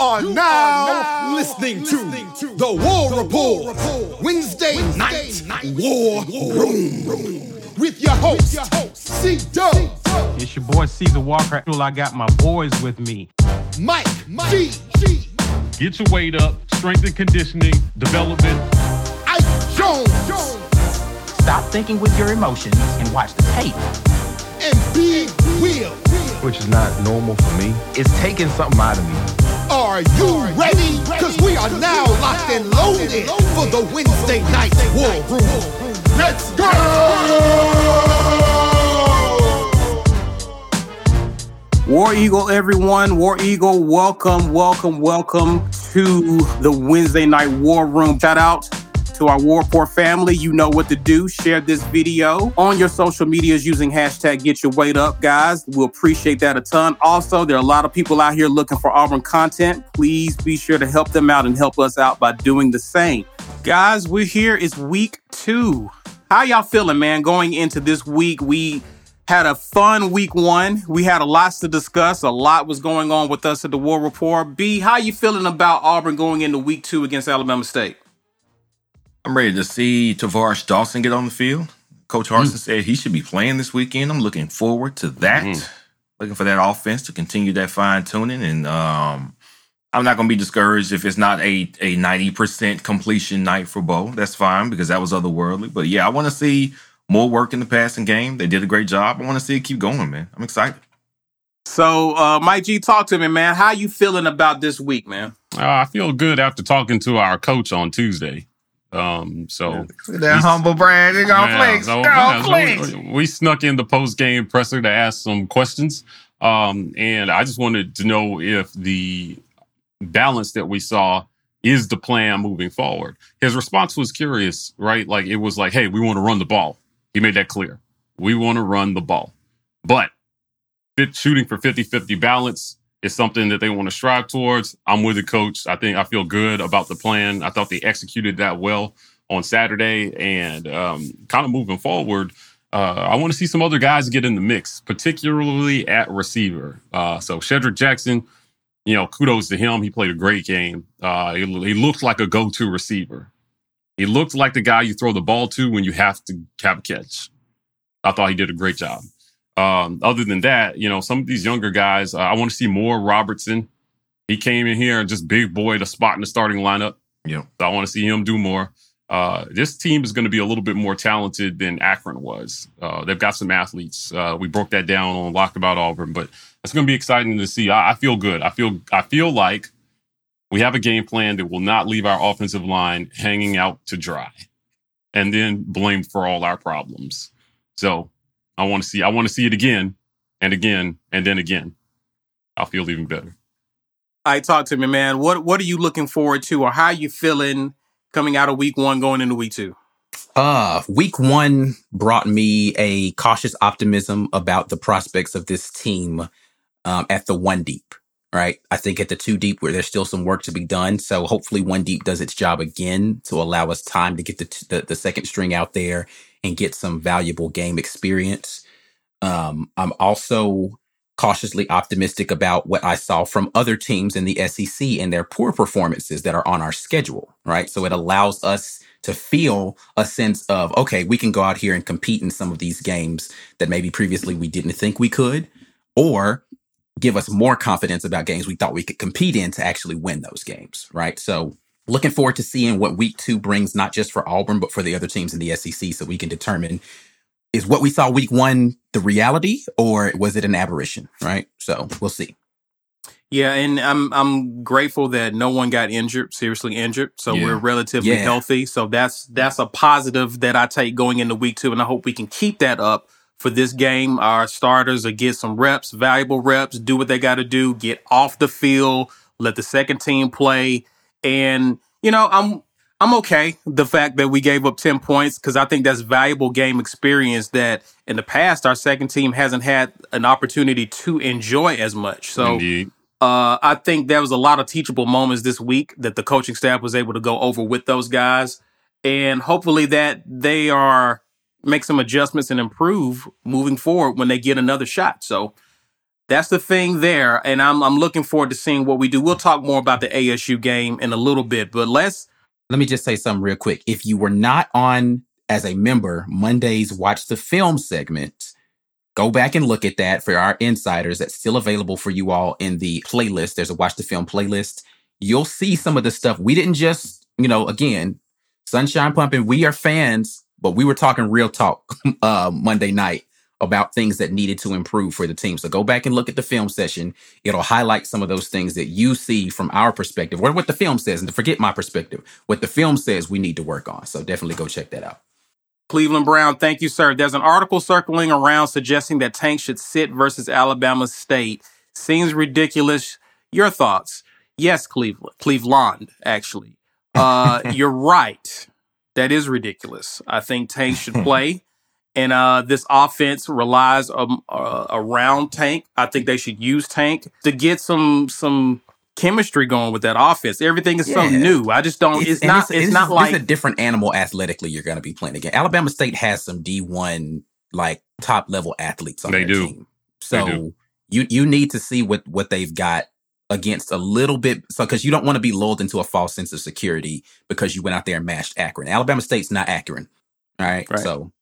You are, you now, are now listening, listening to, to, the War, the Report, War Report Wednesday, Wednesday night, night War, War Room. Room with your host, C Dub. It's your boy Caesar Walker. I got my boys with me. Mike, Mike G. G. Get your weight up, strength and conditioning, development. Ike Jones. Jones. Stop thinking with your emotions and watch the tape. And be real. Which is not normal for me. It's taking something out of me. Are you ready? Because we are now locked and loaded for the Wednesday night war room. Let's go! War Eagle, everyone. War Eagle, welcome, welcome, welcome to the Wednesday night war room. Shout out to our War Report family. You know what to do. Share this video on your social medias using hashtag get your weight up, guys. We'll appreciate that a ton. Also, there are a lot of people out here looking for Auburn content. Please be sure to help them out and help us out by doing the same. Guys, we're here. It's week two. How y'all feeling, man? Going into this week, we had a fun week one. We had a lot to discuss. A lot was going on with us at the War Report. B, how you feeling about Auburn going into week two against Alabama State? I'm ready to see Tavares Dawson get on the field. Coach Harsin mm. said he should be playing this weekend. I'm looking forward to that. Mm. Looking for that offense to continue that fine tuning. And um, I'm not going to be discouraged if it's not a, a 90% completion night for Bo. That's fine because that was otherworldly. But yeah, I want to see more work in the passing game. They did a great job. I want to see it keep going, man. I'm excited. So, uh, Mike G, talk to me, man. How you feeling about this week, man? Uh, I feel good after talking to our coach on Tuesday. Um, so that humble brand, you gonna flex, so, yeah, flex. So we, we, snuck in the post game presser to ask some questions, um, and I just wanted to know if the balance that we saw is the plan moving forward. His response was curious, right? Like it was like, "Hey, we want to run the ball." He made that clear. We want to run the ball, but shooting for 50-50 balance is something that they want to strive towards. I'm with the coach. I think I feel good about the plan. I thought they executed that well on Saturday, and um, kind of moving forward. Uh, I want to see some other guys get in the mix, particularly at receiver. Uh, so Shedrick Jackson, you know, kudos to him. He played a great game. Uh, he, he looked like a go-to receiver. He looked like the guy you throw the ball to when you have to have a catch. I thought he did a great job. Um, other than that, you know, some of these younger guys, uh, I want to see more Robertson. He came in here and just big boy the spot in the starting lineup. Yeah. So I want to see him do more. Uh, this team is going to be a little bit more talented than Akron was. Uh, they've got some athletes. Uh, we broke that down on Locked About Auburn, but it's going to be exciting to see. I, I, feel good. I feel I feel like we have a game plan that will not leave our offensive line hanging out to dry, and then blamed for all our problems. So I want to see I want to see it again and again and then again. I'll feel even better. I talk to me, man. What what are you looking forward to, or how are you feeling coming out of week one, going into week two? Uh, week one brought me a cautious optimism about the prospects of this team um, at the one deep. Right, I think at the two deep, where there's still some work to be done. So hopefully, one deep does its job again to allow us time to get the the, the second string out there and get some valuable game experience. Um, I'm also cautiously optimistic about what I saw from other teams in the SEC and their poor performances that are on our schedule, right? So it allows us to feel a sense of, okay, we can go out here and compete in some of these games that maybe previously we didn't think we could, or give us more confidence about games we thought we could compete in to actually win those games, right? So looking forward to seeing what week two brings, not just for Auburn, but for the other teams in the SEC, so we can determine is what we saw week one the reality or was it an aberration? Right. So we'll see. Yeah, and I'm I'm grateful that no one got injured, seriously injured. So yeah. we're relatively yeah. healthy. So that's that's a positive that I take going into week two, and I hope we can keep that up for this game. Our starters are get some reps, valuable reps, do what they got to do, get off the field, let the second team play. And, you know, I'm I'm okay the fact that we gave up 10 points because I think that's valuable game experience that in the past our second team hasn't had an opportunity to enjoy as much. So uh, I think there was a lot of teachable moments this week that the coaching staff was able to go over with those guys. And hopefully that they are make some adjustments and improve moving forward when they get another shot. So that's the thing there. And I'm I'm looking forward to seeing what we do. We'll talk more about the ASU game in a little bit, but let's let me just say something real quick. If you were not on as a member Monday's Watch the Film segment, go back and look at that for our insiders. That's still available for you all in the playlist. There's a Watch the Film playlist. You'll see some of the stuff. We didn't just, you know, again, Sunshine Pumping, we are fans, but we were talking real talk uh, Monday night about things that needed to improve for the team. So go back and look at the film session. It'll highlight some of those things that you see from our perspective, or what the film says, and to forget my perspective, what the film says we need to work on. So definitely go check that out. Cleveland Brown, thank you, sir. There's an article circling around suggesting that Tank should sit versus Alabama State. Seems ridiculous. Your thoughts? Yes, Cleveland. Cleveland, actually. Uh, you're right. That is ridiculous. I think Tank should play. And uh, this offense relies um, uh, around Tank. I think they should use Tank to get some some chemistry going with that offense. Everything is yeah. so new. I just don't. It's, it's not. It's, it's, it's, not like it's a different animal athletically. You're going to be playing again. Alabama State has some D1 like top level athletes on they their do. team. So do. you you need to see what what they've got against a little bit. So because you don't want to be lulled into a false sense of security because you went out there and mashed Akron. Alabama State's not Akron. All right. right. So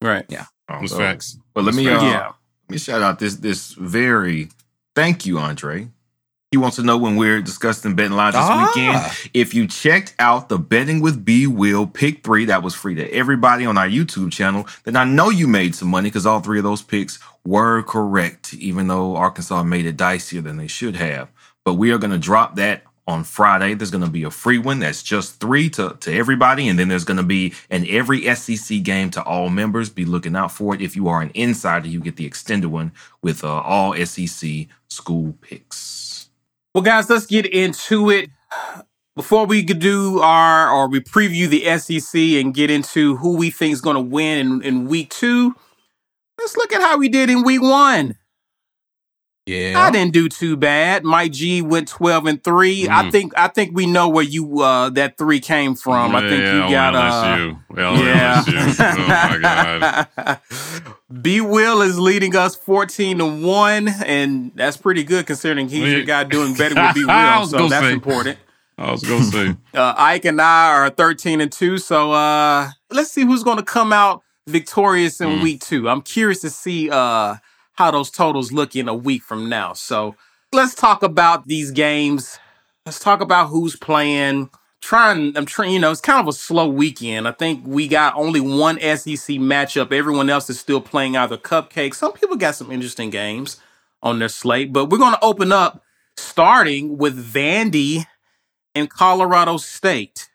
Right. Yeah. Um, so, facts. But let me uh, yeah. let me shout out this this very thank you, Andre. He wants to know when we're discussing betting lines this ah. weekend. If you checked out the Betting with B Will pick three, that was free to everybody on our YouTube channel, then I know you made some money because all three of those picks were correct, even though Arkansas made it dicier than they should have. But we are going to drop that on Friday. There's going to be a free one that's just three to, to everybody. And then there's going to be an every SEC game to all members. Be looking out for it. If you are an insider, you get the extended one with uh, all SEC school picks. Well, guys, let's get into it. Before we do our, or we preview the SEC and get into who we think is going to win in, in week two, let's look at how we did in week one. Yeah. I didn't do too bad. Mike G went 12 and 3. Mm. I think I think we know where you uh that 3 came from. Yeah, I think you got uh well, yeah. oh my god. B Will is leading us 14 to 1 and that's pretty good considering he's the guy doing better with B Will, so that's say. important. I was going to say. uh, Ike and I are 13 and 2, so uh let's see who's going to come out victorious in mm. week 2. I'm curious to see uh how those totals look in a week from now. So let's talk about these games. Let's talk about who's playing. Trying, I'm trying, you know, it's kind of a slow weekend. I think we got only one SEC matchup. Everyone else is still playing either cupcakes. Some people got some interesting games on their slate, but we're going to open up starting with Vandy and Colorado State.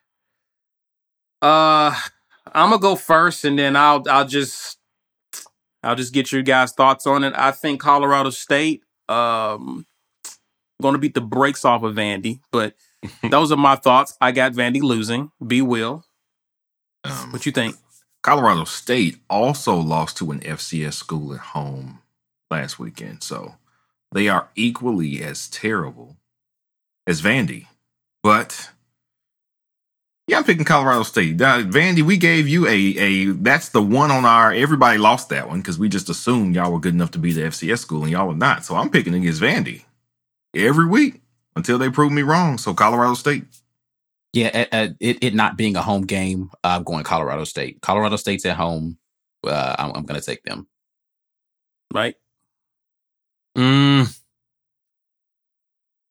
Uh, I'm gonna go first, and then I'll I'll just I'll just get your guys' thoughts on it. I think Colorado State um going to beat the brakes off of Vandy, but those are my thoughts. I got Vandy losing. Be will. Um, what you think? Colorado State also lost to an FCS school at home last weekend, so they are equally as terrible as Vandy. But yeah, I'm picking Colorado State. Uh, Vandy, we gave you a a that's the one on our everybody lost that one because we just assumed y'all were good enough to be the FCS school and y'all were not. So I'm picking against Vandy every week until they prove me wrong. So Colorado State. Yeah, uh, it, it not being a home game, I'm going Colorado State. Colorado State's at home. Uh, I'm, I'm going to take them. Right. Mm.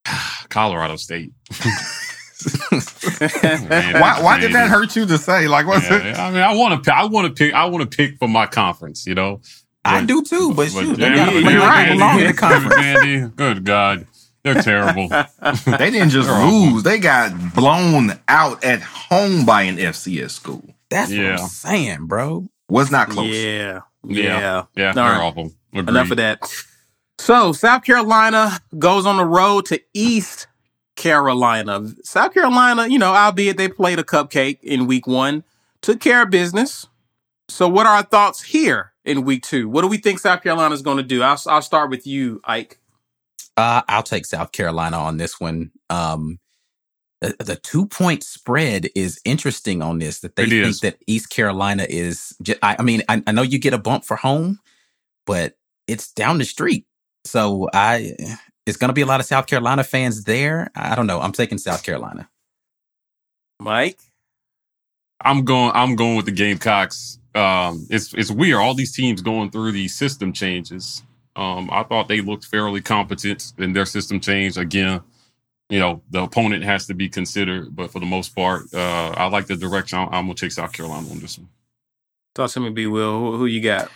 Colorado State. why? Why did that hurt you to say? Like, what's yeah, it? I mean, I want to. I want to pick. I want to pick for my conference. You know, but, I do too. But, but shoot, they got to play right along in the conference. good God, they're terrible. they didn't just lose; they got blown out at home by an FCS school. That's yeah. what I'm saying, bro. Was not close. Yeah. Yeah. Yeah. Yeah, they're right. awful. Agreed. Enough of that. So South Carolina goes on the road to East Carolina. South Carolina, you know, albeit they played a cupcake in week one, took care of business. So what are our thoughts here in week two? What do we think South Carolina is going to do? I'll, I'll start with you, Ike. Uh, I'll take South Carolina on this one. Um, the, the two point spread is interesting on this. That they It think is. that East Carolina is. ju- I, I mean, I, I know you get a bump for home, but it's down the street. So I, it's going to be a lot of South Carolina fans there. I don't know. I'm taking South Carolina. Mike? I'm going. I'm going with the Gamecocks. Um, it's it's weird. All these teams going through these system changes. Um, I thought they looked fairly competent in their system change. Again, you know the opponent has to be considered, but for the most part, uh, I like the direction. I'm, I'm gonna take South Carolina on this one. Talk to me, B. Will. Who, who you got?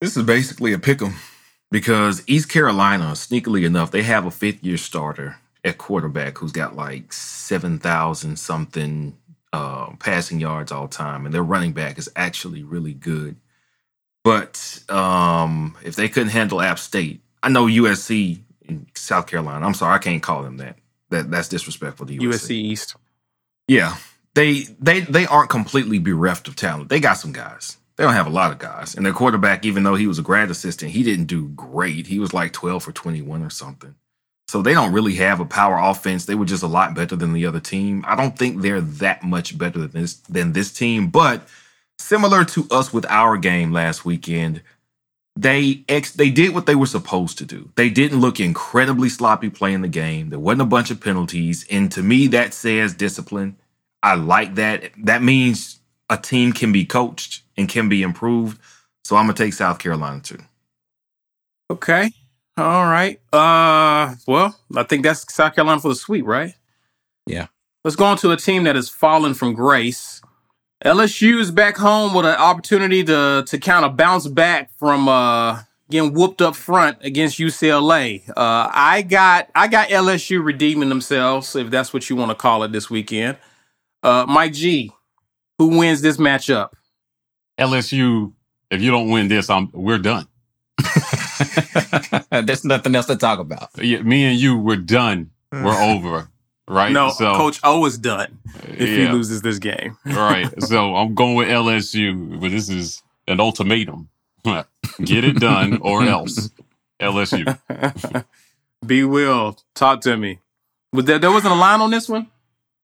This is basically a pick 'em because East Carolina, sneakily enough, they have a fifth year starter at quarterback who's got like 7,000 something uh, passing yards all time, and their running back is actually really good. But um, if they couldn't handle App State, I know USC in South Carolina. I'm sorry, I can't call them that. That that's disrespectful to USC. USC East. Yeah, they they they aren't completely bereft of talent. They got some guys. They don't have a lot of guys, and their quarterback, even though he was a grad assistant, he didn't do great. He was like twelve for twenty one or something. So they don't really have a power offense. They were just a lot better than the other team. I don't think they're that much better than this than this team, but similar to us with our game last weekend, they ex- they did what they were supposed to do. They didn't look incredibly sloppy playing the game. There wasn't a bunch of penalties, and to me, that says discipline. I like that. That means a team can be coached and can be improved. So I'm gonna take South Carolina too. Okay. All right. Uh well, I think that's South Carolina for the sweep, right? Yeah. Let's go on to a team that has fallen from grace. LSU is back home with an opportunity to to kind of bounce back from uh getting whooped up front against UCLA. Uh I got I got LSU redeeming themselves, if that's what you want to call it this weekend. Uh Mike G, who wins this matchup? LSU. If you don't win this, I'm we're done. There's nothing else to talk about. Yeah, me and you, we're done. We're over. Right. No, So- Coach O is done if he loses this game. right. So I'm going with LSU, but this is an ultimatum. Get it done or else. LSU. B Will, talk to me. Was there, there wasn't a line on this one?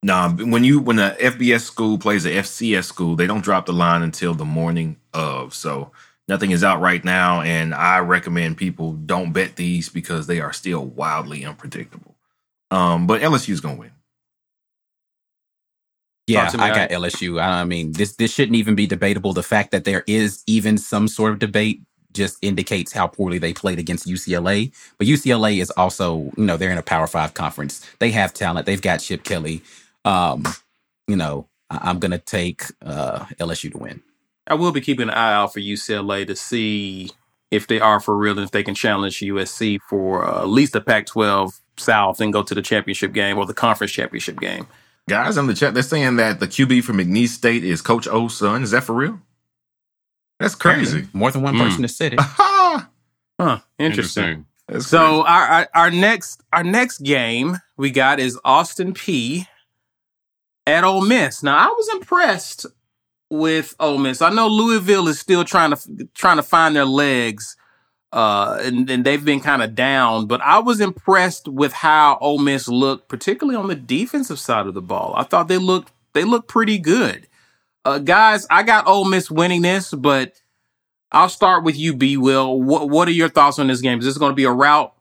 Nah, when you when a FBS school plays a FCS school, they don't drop the line until the morning of. So nothing is out right now, and I recommend people don't bet these because they are still wildly unpredictable. Um, but LSU's gonna win. Yeah, me, I got Ike. LSU. I mean, this this shouldn't even be debatable. The fact that there is even some sort of debate just indicates how poorly they played against UCLA. But UCLA is also, you know, they're in a Power Five conference. They have talent. They've got Chip Kelly. Um, you know, I- I'm gonna take uh, LSU to win. I will be keeping an eye out for UCLA to see if they are for real and if they can challenge USC for uh, at least the Pac 12 South and go to the championship game or the conference championship game. Guys in the chat, they're saying that the QB from McNeese State is Coach O's son. Is that for real? That's crazy. More than one Mm. person has said it. Huh, interesting. that's So our, our our next our next game we got is Austin Peay at Ole Miss. Now I was impressed with Ole Miss. I know Louisville is still trying to trying to find their legs, uh, and, and they've been kind of down. But I was impressed with how Ole Miss looked, particularly on the defensive side of the ball. I thought they looked they looked pretty good. Uh, guys, I got Ole Miss winning this, but I'll start with you, B. Will. What What are your thoughts on this game? Is this going to be a route?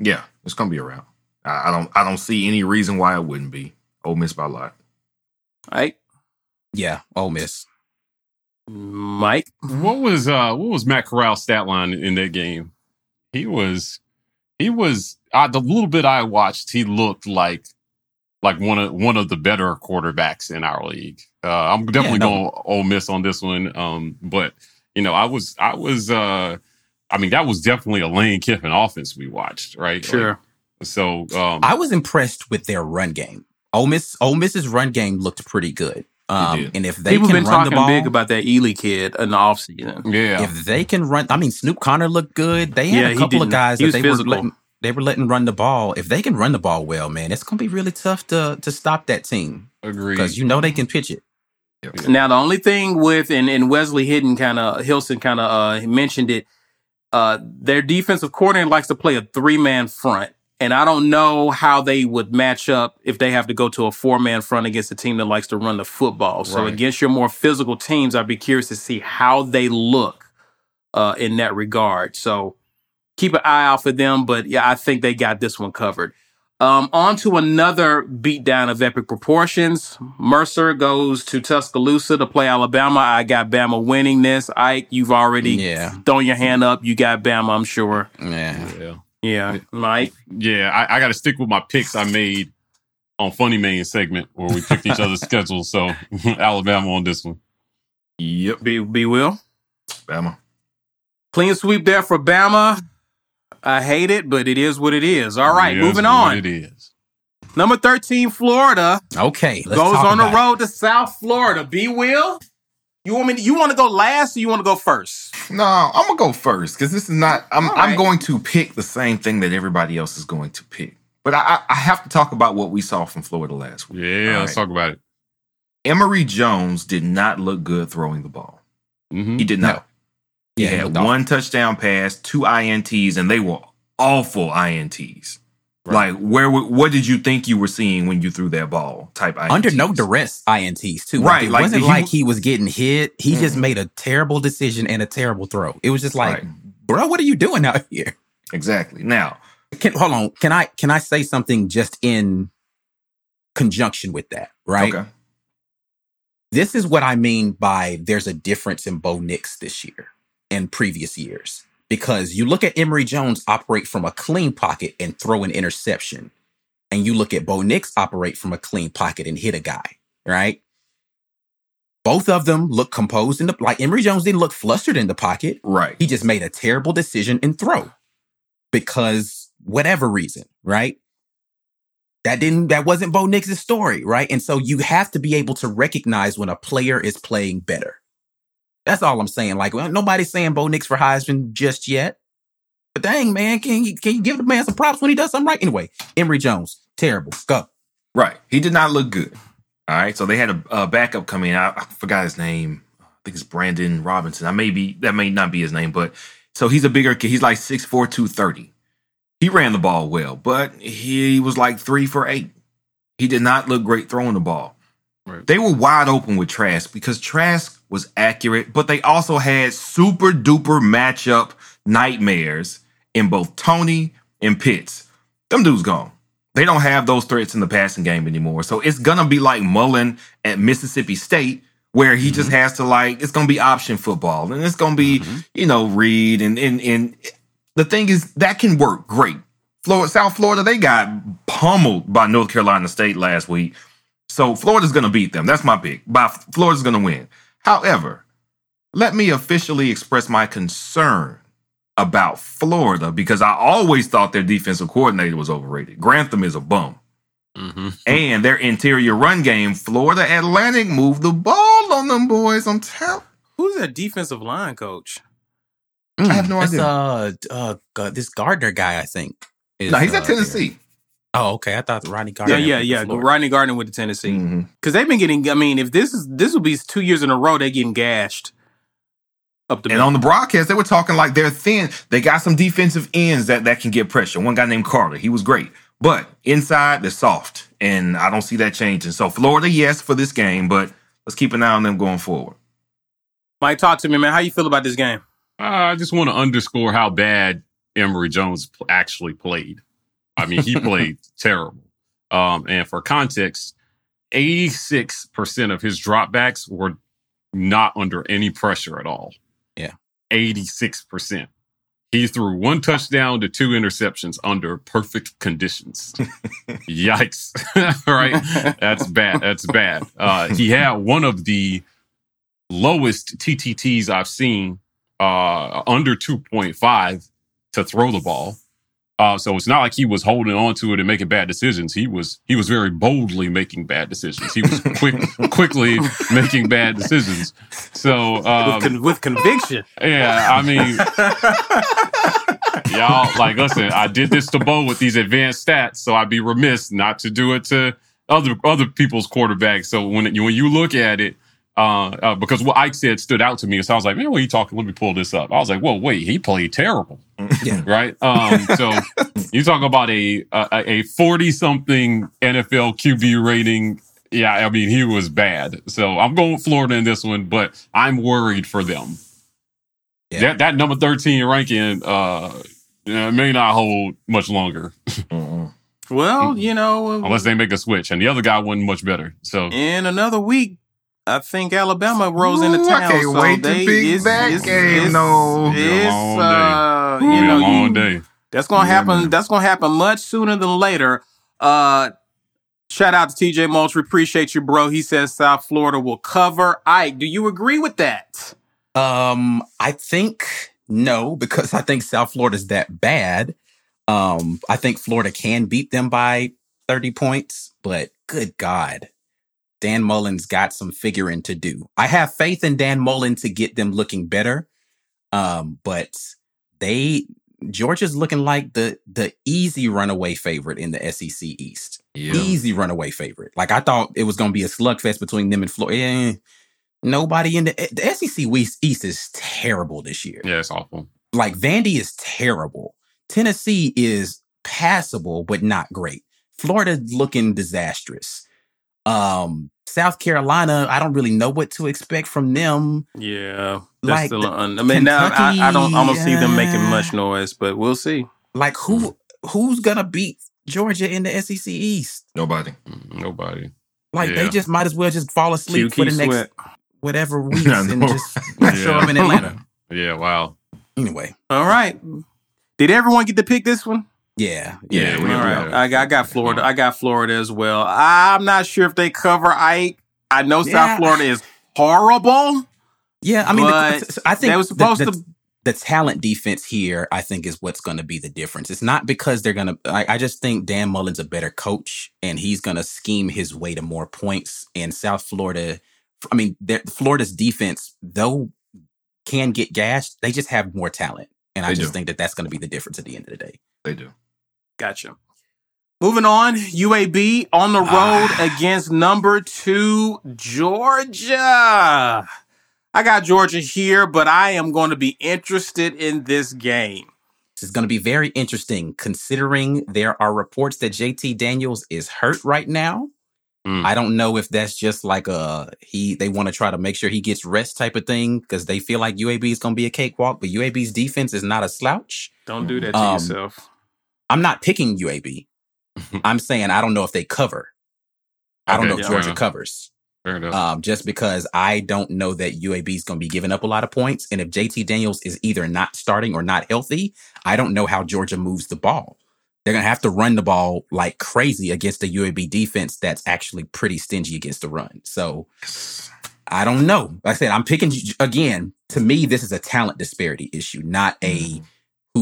yeah, it's gonna be around. I, I don't I don't see any reason why it wouldn't be. Ole Miss by a lot. Right, Yeah, Ole Miss. Mike. What was uh what was Matt Corral's stat line in that game? He was he was uh, the little bit I watched, he looked like like one of one of the better quarterbacks in our league. Uh, I'm definitely no. going Ole Miss on this one. Um, but you know, I was I was uh I mean that was definitely a Lane Kiffin offense we watched, right? Sure. Like, so um I was impressed with their run game. Ole Miss, Ole Miss's run game looked pretty good. Um, and if they People can been run talking the ball, big about that Ealy kid in the offseason. Yeah. if they can run, I mean, Snoop Conner looked good. They had Yeah, a couple of guys that they physical. were letting they were letting run the ball. If they can run the ball well, man, it's gonna be really tough to to stop that team Agreed. because you know they can pitch it. Now the only thing with and, and Wesley Hidden kind of Hilson kind of uh, mentioned it. Uh, their defensive coordinator likes to play a three man front, and I don't know how they would match up if they have to go to a four man front against a team that likes to run the football. So Right. against your more physical teams, I'd be curious to see how they look uh, in that regard. So keep an eye out for them. But yeah, I think they got this one covered. Um, on to another beatdown of epic proportions. Mercer goes to Tuscaloosa to play Alabama. I got Bama winning this. Ike, you've already Yeah. thrown your hand up. You got Bama, I'm sure. Yeah, yeah. Yeah, Mike. Yeah, I, I got to stick with my picks I made on Funny Man segment where we picked each other's schedules. So Alabama on this one. Yep. B, B Will. Bama. Clean sweep there for Bama. I hate it, but it is what it is. All right, It is moving what on. It is. Number 13, Florida. okay. Let's goes talk on the about it. road to South Florida. B Will. You want me? To, you want to go last, or you want to go first? No, I'm gonna go first because this is not. I'm All I'm going to pick the same thing that everybody else is going to pick. But I, I- I have to talk about what we saw from Florida last week. Yeah, All let's right. talk about it. Emory Jones did not look good throwing the ball. hmm He did not. He Yeah, he had looked awful. one touchdown pass, two ints, and they were awful ints. Right. Like where? What did you think you were seeing when you threw that ball? Type ints. under no duress ints too Right, it like, wasn't he- like he was getting hit he just Mhm. made a terrible decision and a terrible throw it was just like Right. bro what are you doing out here Exactly. Now, can, hold on can i can i say something just in conjunction with that right okay. this is what i mean by there's a difference in bo nix this year and previous years because you look at Emory Jones operate from a clean pocket and throw an interception, and you look at Bo Nix operate from a clean pocket and hit a guy, right? Both of them look composed in the like Emory Jones didn't look flustered in the pocket. Right. He just made a terrible decision and throw because whatever reason, right? That didn't that wasn't Bo Nix's story, right? And so you have to be able to recognize when a player is playing better. That's all I'm saying. Like, well, nobody's saying Bo Nix for Heisman just yet. But dang, man, can you can you give the man some props when he does something right? Anyway, Emory Jones, terrible. Go. Right. He did not look good. All right. So they had a, a backup come in. I, I forgot his name. I think it's Brandon Robinson. I may be that may not be his name, but so he's a bigger kid. He's like 6'4", 230. He ran the ball well, but he was like three for eight. He did not look great throwing the ball. Right. They were wide open with Trask because Trask was accurate, but they also had super duper matchup nightmares in both Toney and Pitts. Them dudes gone. They don't have those threats in the passing game anymore. So it's gonna be like Mullen at Mississippi State, where he just mm-hmm. has to like it's gonna be option football, and it's gonna be mm-hmm. you know Reed and and and the thing is that can work great. Florida, South Florida, they got pummeled by North Carolina State last week. So Florida's going to beat them. That's my pick. By Florida's going to win. However, let me officially express my concern about Florida because I always thought their defensive coordinator was overrated. Grantham is a bum. hmm And their interior run game, Florida Atlantic moved the ball on them boys. I'm telling. Who's that defensive line coach? I have no That's, idea. Uh, uh, this Garner guy, I think. is, No, he's uh, at Tennessee. There. Oh, okay. I thought Rodney Garner. Yeah, yeah, went to yeah. Florida. Rodney Garner with the Tennessee mm-hmm. because they've been getting. I mean, if this is this will be two years in a row, they're getting gashed up the And on the broadcast, they were talking like they're thin. They got some defensive ends that, that can get pressure. One guy named Carter, he was great. But inside, they're soft. And I don't see that changing. So Florida, yes, for this game, but let's keep an eye on them going forward. Mike, talk to me, man. How you feel about this game? Uh, I just want to underscore how bad Emory Jones actually played. I mean, he played terrible. Um, and for context, 86% of his dropbacks were not under any pressure at all. Yeah. 86%. He threw one touchdown to two interceptions under perfect conditions. Yikes. right? That's bad. That's bad. Uh, he had one of the lowest TTTs I've seen, uh, under 2.5 to throw the ball. Uh, so it's not like he was holding on to it and making bad decisions. He was he was very boldly making bad decisions. He was quick quickly making bad decisions. So um, with, con- with conviction. Yeah, I mean, y'all like listen. I did this to Bo with these advanced stats, so I'd be remiss not to do it to other other people's quarterbacks. So when when you look at it, uh, uh, because what Ike said stood out to me. So I was like, man, what are you talking? Let me pull this up. I was like, whoa, wait, he played terrible. Yeah. Right. Um, so you talk about a a forty something NFL QB rating. Yeah, I mean he was bad. So I'm going Florida in this one, but I'm worried for them. Yeah. That that number thirteen ranking uh, may not hold much longer. well, you know, unless they make a switch, and the other guy wasn't much better. So in another week, I think Alabama rolls into town. I can't so wait they, to pick it's, that it's, game. It's, no, it's, long uh, you know, a long you- day. That's gonna Yeah, happen. man. That's gonna happen much sooner than later. Uh, shout out to TJ Moultrie. Appreciate you, bro. He says South Florida will cover. Ike, do you agree with that? Um, I think no, because I think South Florida's that bad. Um, I think Florida can beat them by 30 points, but good God, Dan Mullen's got some figuring to do. I have faith in Dan Mullen to get them looking better. Um, but they Georgia's looking like the the easy runaway favorite in the SEC East. Yeah. Easy runaway favorite. Like I thought it was going to be a slugfest between them and Florida. Eh, nobody in the the SEC East East is terrible this year. Yeah, it's awful. Like Vandy is terrible. Tennessee is passable but not great. Florida's looking disastrous. Um, South Carolina, I don't really know what to expect from them. Yeah, Like still the- un- I mean, now, I, I don't. I don't see them making much noise, but we'll see. Like who who's gonna beat Georgia in the SEC East? Nobody. Mm, Nobody. Like they just might as well just fall asleep for QQ the next Sweat. whatever weeks and know. just show up in Atlanta. Yeah, wow. Anyway, All right. Did everyone get to pick this one? Yeah, Yeah, yeah. we- All right. I got, I got Florida. I got Florida as well. I'm not sure if they cover Ike. I know Yeah. South Florida is horrible. Yeah, I mean, the- I think they were the- supposed the, to- The talent defense here, I think, is what's going to be the difference. It's not because they're going to. I, I just think Dan Mullen's a better coach, and he's going to scheme his way to more points. And South Florida, I mean, Florida's defense, though, can get gashed. They just have more talent, and I They just do. think that that's going to be the difference at the end of the day. They do. Gotcha. Moving on, UAB on the road Ah. against number two, Georgia. I got Georgia here, but I am going to be interested in this game. This is going to be very interesting considering there are reports that JT Daniels is hurt right now. Mm. I don't know if that's just like a he they want to try to make sure he gets rest type of thing because they feel like UAB is going to be a cakewalk, but UAB's defense is not a slouch. Don't do that to Um, yourself. I'm not picking UAB. I'm saying I don't know if they cover. I don't know if yeah. Georgia Fair covers. Fair enough. Um, just because I don't know that UAB is going to be giving up a lot of points. And if JT Daniels is either not starting or not healthy, I don't know how Georgia moves the ball. They're going to have to run the ball like crazy against a UAB defense that's actually pretty stingy against the run. So I don't know. Like I said, I'm picking again. To me, this is a talent disparity issue, not a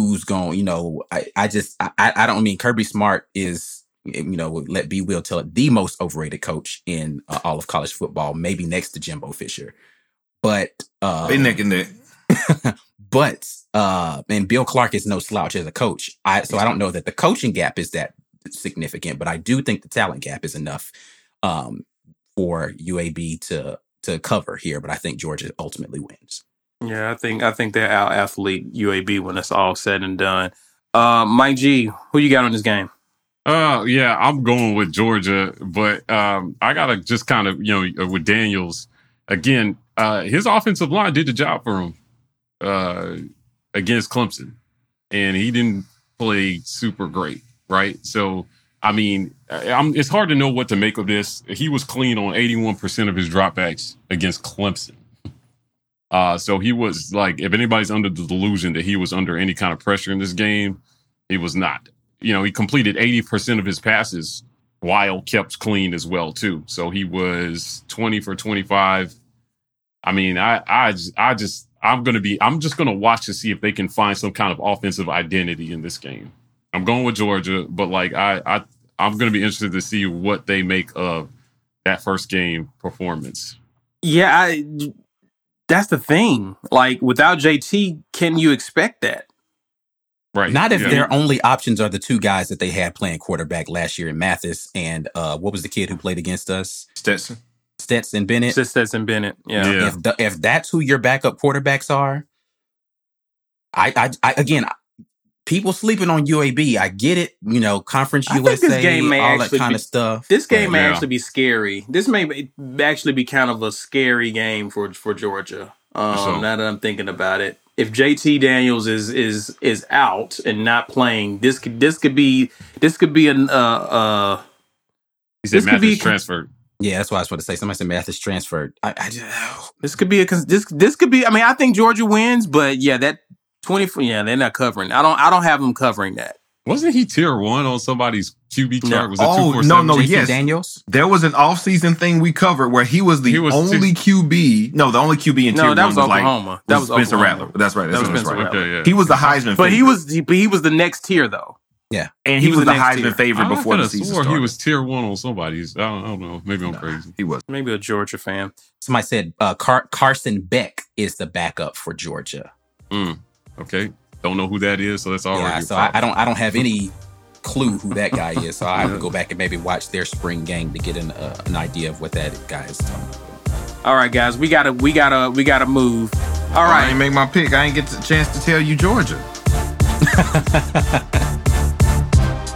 who's going. You know, I, I just I, I don't mean Kirby Smart is you know let B Will tell it the most overrated coach in uh, all of college football, maybe next to Jimbo Fisher. But uh, They neck and neck. but uh, and Bill Clark is no slouch as a coach. I so I don't know that the coaching gap is that significant, but I do think the talent gap is enough um, for UAB to to cover here. But I think Georgia ultimately wins. Yeah, I think I think they're out athlete UAB when it's all said and done. Uh, Mike G, who you got on this game? Uh, yeah, I'm going with Georgia, but um, I gotta just kind of you know with Daniels again. Uh, his offensive line did the job for him uh, against Clemson, and he didn't play super great, right? So, I mean, I- I'm, it's hard to know what to make of this. He was clean on 81% of his dropbacks against Clemson. Uh, so he was like, if anybody's under the delusion that he was under any kind of pressure in this game, he was not. You know, he completed 80% of his passes while kept clean as well, too. So he was 20 for 25. I mean, I I I just I'm gonna be I'm just gonna watch to see if they can find some kind of offensive identity in this game. I'm going with Georgia, but like I, I I'm going to be interested to see what they make of that first game performance. Yeah, I, that's the thing. Like without JT, can you expect that? Right. Not if Yeah. their only options are the two guys that they had playing quarterback last year in Mathis and uh, what was the kid who played against us? Stetson. Stetson Bennett. Stetson Bennett. Yeah. Yeah. If the, if that's who your backup quarterbacks are, I, I, I again, people sleeping on UAB. I get it. You know, Conference I USA, this game may all that kind be- of stuff. This game may Yeah. actually be scary. This may be- actually be kind of a scary game for for Georgia. Um, So- now that I'm thinking about it, if JT Daniels is is is out and not playing, this could this could be this could be an uh uh He said this could be- Mathis transferred. Yeah, that's what I was about to say. Somebody said Mathis transferred. I, I just, this could be a cons- this this could be. I mean, I think Georgia wins, but yeah, that twenty yeah they're not covering. I don't I don't have them covering that. Wasn't he tier one on somebody's QB chart? No. Was it Oh, no, no, JT yes. Daniels. There was an offseason thing we covered where he was the He was only QB. No, the only QB in No, tier that one was like Oklahoma. That was Spencer Oklahoma. Rattler. That's right. That's That was. Spencer right. Okay, yeah. He was the Heisman, But he was he, but he was the next tier though. Yeah. and he, was, the, next Heisman tier. favorite I before the season swore started. he was tier one on somebody's. I don't, I don't know. Maybe I'm crazy. He was. Maybe a Georgia fan. Somebody said uh, Car- Carson Beck is the backup for Georgia. Mm, okay. Don't know who that is, so that's already. yeah, a so I, I don't I don't have any clue who that guy is. So I have to go back and maybe watch their spring game to get an uh, an idea of what that guy is. Talking All right, guys, we gotta we gotta we gotta move. All right, I right, ain't make my pick. I ain't get the chance to tell you Georgia.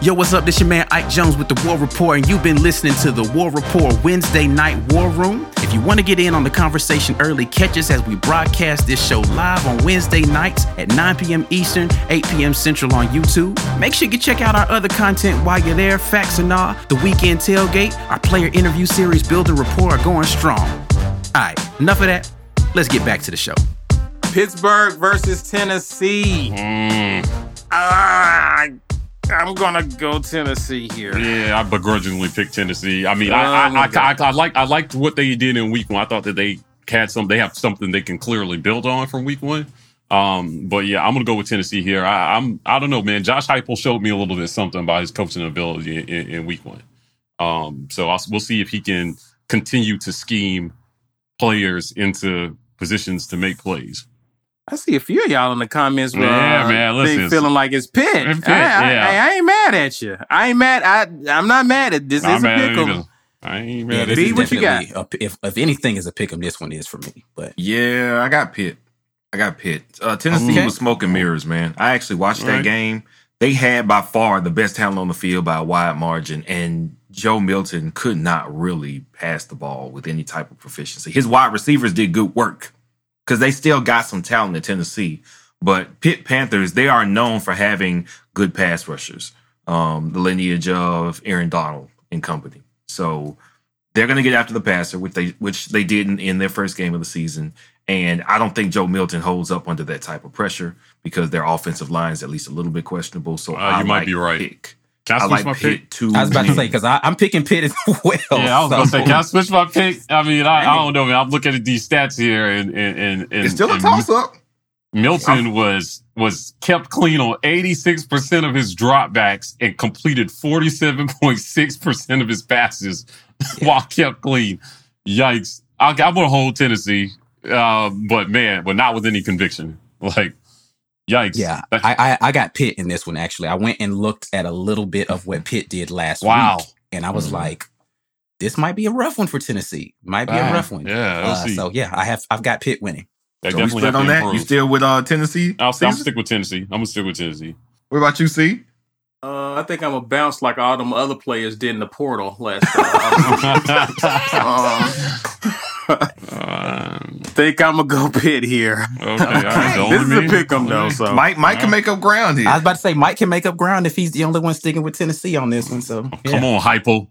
Yo, what's up? This your man Ike Jones with the War Report, and you've been listening to the War Report Wednesday Night War Room. If you want to get in on the conversation early, catch us as we broadcast this show live on Wednesday nights at 9 p.m. Eastern, 8 p.m. Central on YouTube. Make sure you check out our other content while you're there. Facts and all, the weekend tailgate, our player interview series, Building Rapport are going strong. All right, enough of that. Let's get back to the show. Pittsburgh versus Tennessee. Mm, Ah, I'm gonna go Tennessee here. yeah, I begrudgingly picked Tennessee. I mean, Oh, I, I, I, I, I like I liked what they did in week one. I thought that they had some. They have something they can clearly build on from week one. Um, but yeah, I'm gonna go with Tennessee here. I, I'm I don't know, man. Josh Heupel showed me a little bit something about his coaching ability in, in, in week one. Um, so I'll, we'll see if he can continue to scheme players into positions to make plays. I see a few of y'all in the comments. Where, Yeah, uh, man, they feeling like it's Pitt. It's Pitt, I, I- yeah. I, I ain't mad at you. I ain't mad. I I'm not mad at this. I'm Is a mad at pick 'em. either. I ain't mad this at B, is what you got? a- if if anything is a pick 'em, this one is for me. But Yeah, I got Pitt. I got Pitt. Uh, Tennessee Okay. was smoking mirrors, man. I actually watched that Right. game. They had by far the best talent on the field by a wide margin, and Joe Milton could not really pass the ball with any type of proficiency. His wide receivers did good work because they still got some talent in Tennessee. But Pitt Panthers, they are known for having good pass rushers. Um, the lineage of Aaron Donald and company. So they're going to get after the passer, which they which they didn't in their first game of the season. And I don't think Joe Milton holds up under that type of pressure because their offensive line is at least a little bit questionable. So Uh, I you might like be right. Pick. Can I I switch like my Pitt pick? to I was about to say because I'm picking Pitt as well. Yeah, I was gonna so- say, can I switch my pick? I mean, I, I don't know, man. I'm looking at these stats here, and and and, and it's still a and toss up. Milton was was kept clean on 86 percent of his dropbacks and completed 47.6 percent of his passes while kept clean. Yikes! I, I'm gonna hold Tennessee, uh, but man, but not with any conviction. Like, yikes! Yeah, That- I, I I got Pitt in this one actually. I went and looked at a little bit of what Pitt did last Wow. week, and I was Mhm. like, "This might be a rough one for Tennessee. Might be Ah, a rough one." yeah, Uh, so yeah, I have I've got Pitt winning. they So we definitely split have on to that. You still with uh, Tennessee? I'll, I'll stick with Tennessee. I'm gonna stick with Tennessee. What about you, C? Uh, I think I'm gonna bounce like all them other players did in the portal last time. Um, think I'm gonna go Pitt here. okay, all right, don't This is me. a pick 'em though. So Mike, Mike can make up ground here. I was about to say Mike can make up ground if he's the only one sticking with Tennessee on this one. So yeah. Come on, Heupel.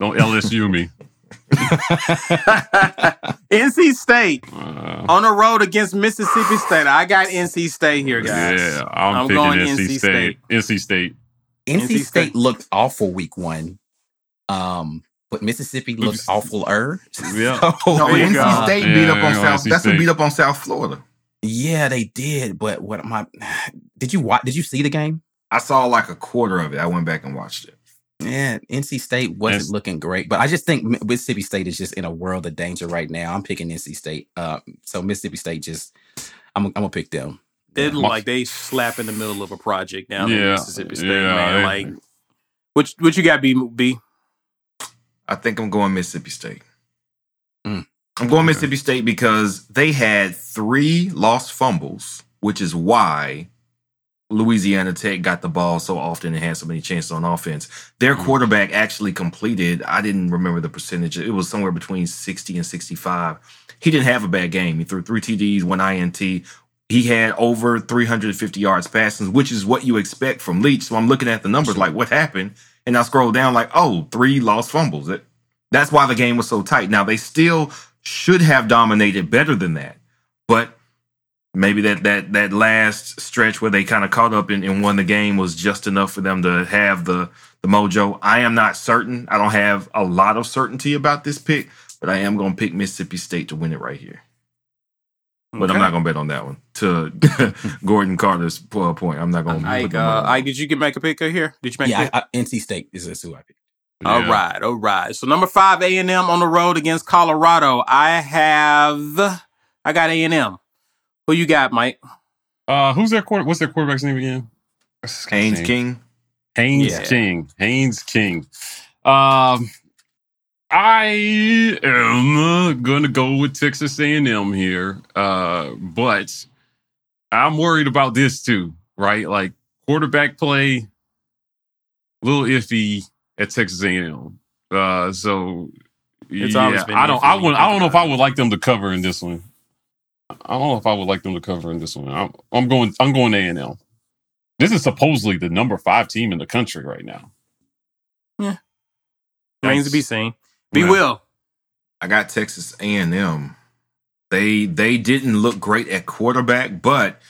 Don't LSU me. NC State Uh, on the road against Mississippi State. I got NC State here, guys. yeah, I'm, I'm going NC, NC State. NC State. NC, NC State, State. looked awful week one, um, but Mississippi looks awful er. Yeah. no, NC. State Yeah, beat up on South. NC That's who State. beat up on South Florida. yeah, they did. But what am I? Did you watch? Did you see the game? I saw like a quarter of it. I went back and watched it. Yeah, NC State wasn't Yes. looking great, but I just think Mississippi State is just in a world of danger right now. I'm picking NC State. Uh, so Mississippi State just, I'm, I'm gonna pick them. It looked My- like they slap in the middle of a project down in Yeah, Mississippi State, yeah, man. they- Like, what what you got, B? B? I think I'm going Mississippi State. Mm. I'm going Mississippi State because they had three lost fumbles, which is why Louisiana Tech got the ball so often and had so many chances on offense. Their Mm. quarterback actually completed, I didn't remember the percentage, it was somewhere between 60 and 65. He didn't have a bad game. He threw three TDs, one INT. He had over 350 yards passing, which is what you expect from Leach. So I'm looking at the numbers like, what happened? And I scroll down like, oh, three lost fumbles. That- That's why the game was so tight. Now they still should have dominated better than that, but maybe that that that last stretch where they kind of caught up and, and won the game was just enough for them to have the the mojo. I am not certain. I don't have a lot of certainty about this pick, but I am going to pick Mississippi State to win it right here. But I'm not going to bet on that one. To Gordon Carter's point, I'm not going to. Ike, uh, Ike, did you get make a pick here? Did you make a Yeah, pick? I, I, NC State is, is who I picked. All Yeah. right, all right. So number five, A and M on the road against Colorado. I have, I got A and M. Who you got, Mike? Uh, who's their quarter? What's their quarterback's name again? What's Haynes? King. Haynes Yeah. King. Haynes King. Um, I am gonna go with Texas A&M here, uh, but I'm worried about this too. Right, like quarterback play, a little iffy at Texas A&M. Uh, so It's yeah, I don't. I would. I don't know if I would like them to cover in this one. I don't know if I would like them to cover in this one. I'm, I'm going. I'm going A and M. This is supposedly the number five team in the country right now. Yeah, remains to be seen. Be Yeah. Will. I got Texas A&M. They they didn't look great at quarterback, but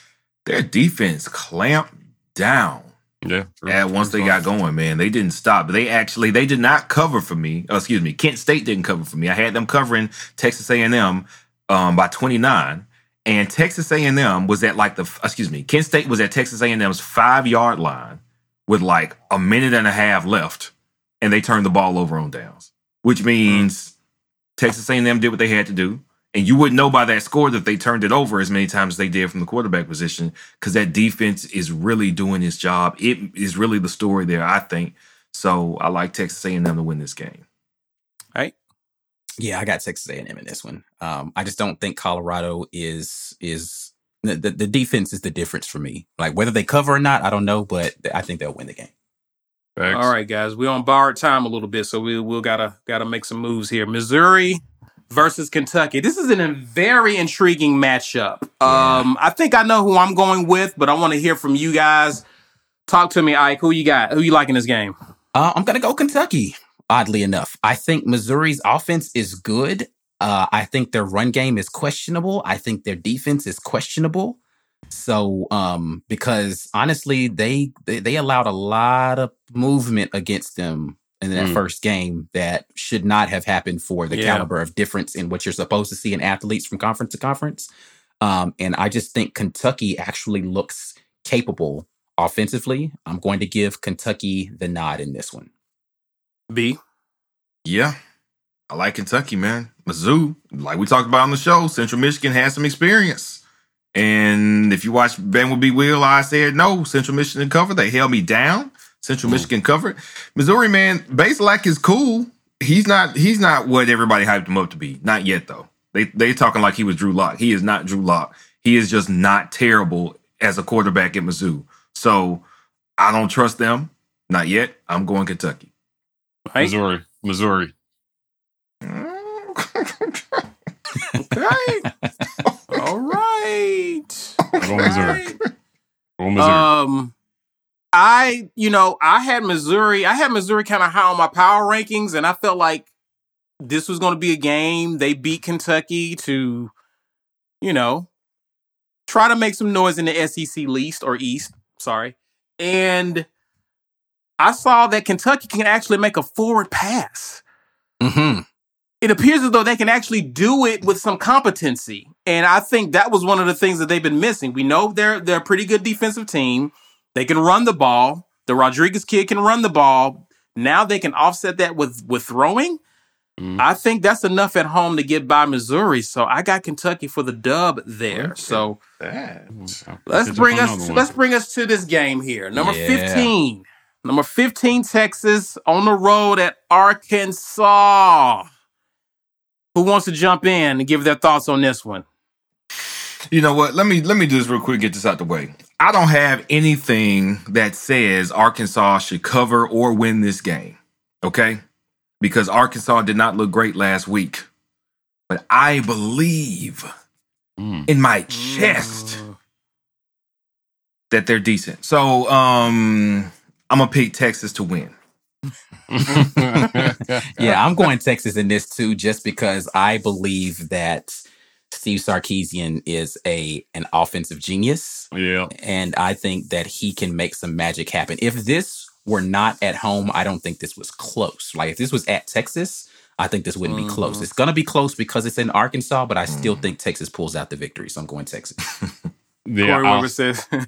their defense clamped down. Yeah. true. Yeah, once they got going, man, they didn't stop. They actually they did not cover for me. Oh, excuse me, Kent State didn't cover for me. I had them covering Texas A and M um, by twenty nine, and Texas A and M was at like the excuse me, Kent State was at Texas A and M's five yard line with like a minute and a half left, and they turned the ball over on downs, which means Texas A and M did what they had to do. And you wouldn't know by that score that they turned it over as many times as they did from the quarterback position because that defense is really doing its job. It is really the story there, I think. So I like Texas A&M to win this game. All right. Yeah, I got Texas A&M in this one. Um, I just don't think Colorado is is the, the the defense is the difference for me. Like whether they cover or not, I don't know, but I think they'll win the game. Facts. All right, guys, we're on borrowed time a little bit, so we we'll gotta gotta make some moves here. Missouri versus Kentucky. This is an, a very intriguing matchup. Um, I think I know who I'm going with, but I want to hear from you guys. Talk to me, Ike. Who you got? Who you like in this game? Uh, I'm gonna go Kentucky. Oddly enough, I think Missouri's offense is good. Uh, I think their run game is questionable. I think their defense is questionable. So, um, because honestly, they they, they allowed a lot of movement against them in that Mm. first game that should not have happened for the Yeah. caliber of difference in what you're supposed to see in athletes from conference to conference. Um, and I just think Kentucky actually looks capable offensively. I'm going to give Kentucky the nod in this one. B. Yeah, I like Kentucky, man. Mizzou, like we talked about on the show, Central Michigan has some experience. And if you watch Ben will be Will, I said no, Central Michigan covered. They held me down. Central hmm. Michigan covered. Missouri, man, Bazelak is cool. He's not he's not what everybody hyped him up to be. Not yet though. They they talking like he was Drew Lock. He is not Drew Lock. He is just not terrible as a quarterback at Mizzou. So I don't trust them. Not yet. I'm going Kentucky. Right? Missouri. Missouri. Okay. Right. Missouri. Missouri. Um, I, you know, I had Missouri. I had Missouri kind of high on my power rankings, and I felt like this was going to be a game. They beat Kentucky to, you know, try to make some noise in the SEC least or East. Sorry, and I saw that Kentucky can actually make a forward pass Mm-hmm. it appears as though they can actually do it with some competency. And I think that was one of the things that they've been missing. We know they're they're a pretty good defensive team. They can run the ball. The Rodriguez kid can run the ball. Now they can offset that with with throwing. Mm. I think that's enough at home to get by Missouri. So I got Kentucky for the dub there. So let's bring us let's bring us to this game here. Number yeah. 15. Number 15, Texas on the road at Arkansas. Who wants to jump in and give their thoughts on this one? You know what? Let me let me do this real quick. Get this out the way. I don't have anything that says Arkansas should cover or win this game. Okay, because Arkansas did not look great last week, but I believe mm. in my chest mm. that they're decent. So, um, I'm gonna pick Texas to win. yeah, I'm going Texas in this too, just because I believe that Steve Sarkisian is a an offensive genius. Yeah. And I think that he can make some magic happen. If this were not at home, I don't think this was close. Like if this was at Texas, I think this wouldn't mm-hmm. be close. Mm-hmm. It's gonna be close because it's in Arkansas, but I still mm. think Texas pulls out the victory. So I'm going Texas. yeah, Corey Weber says I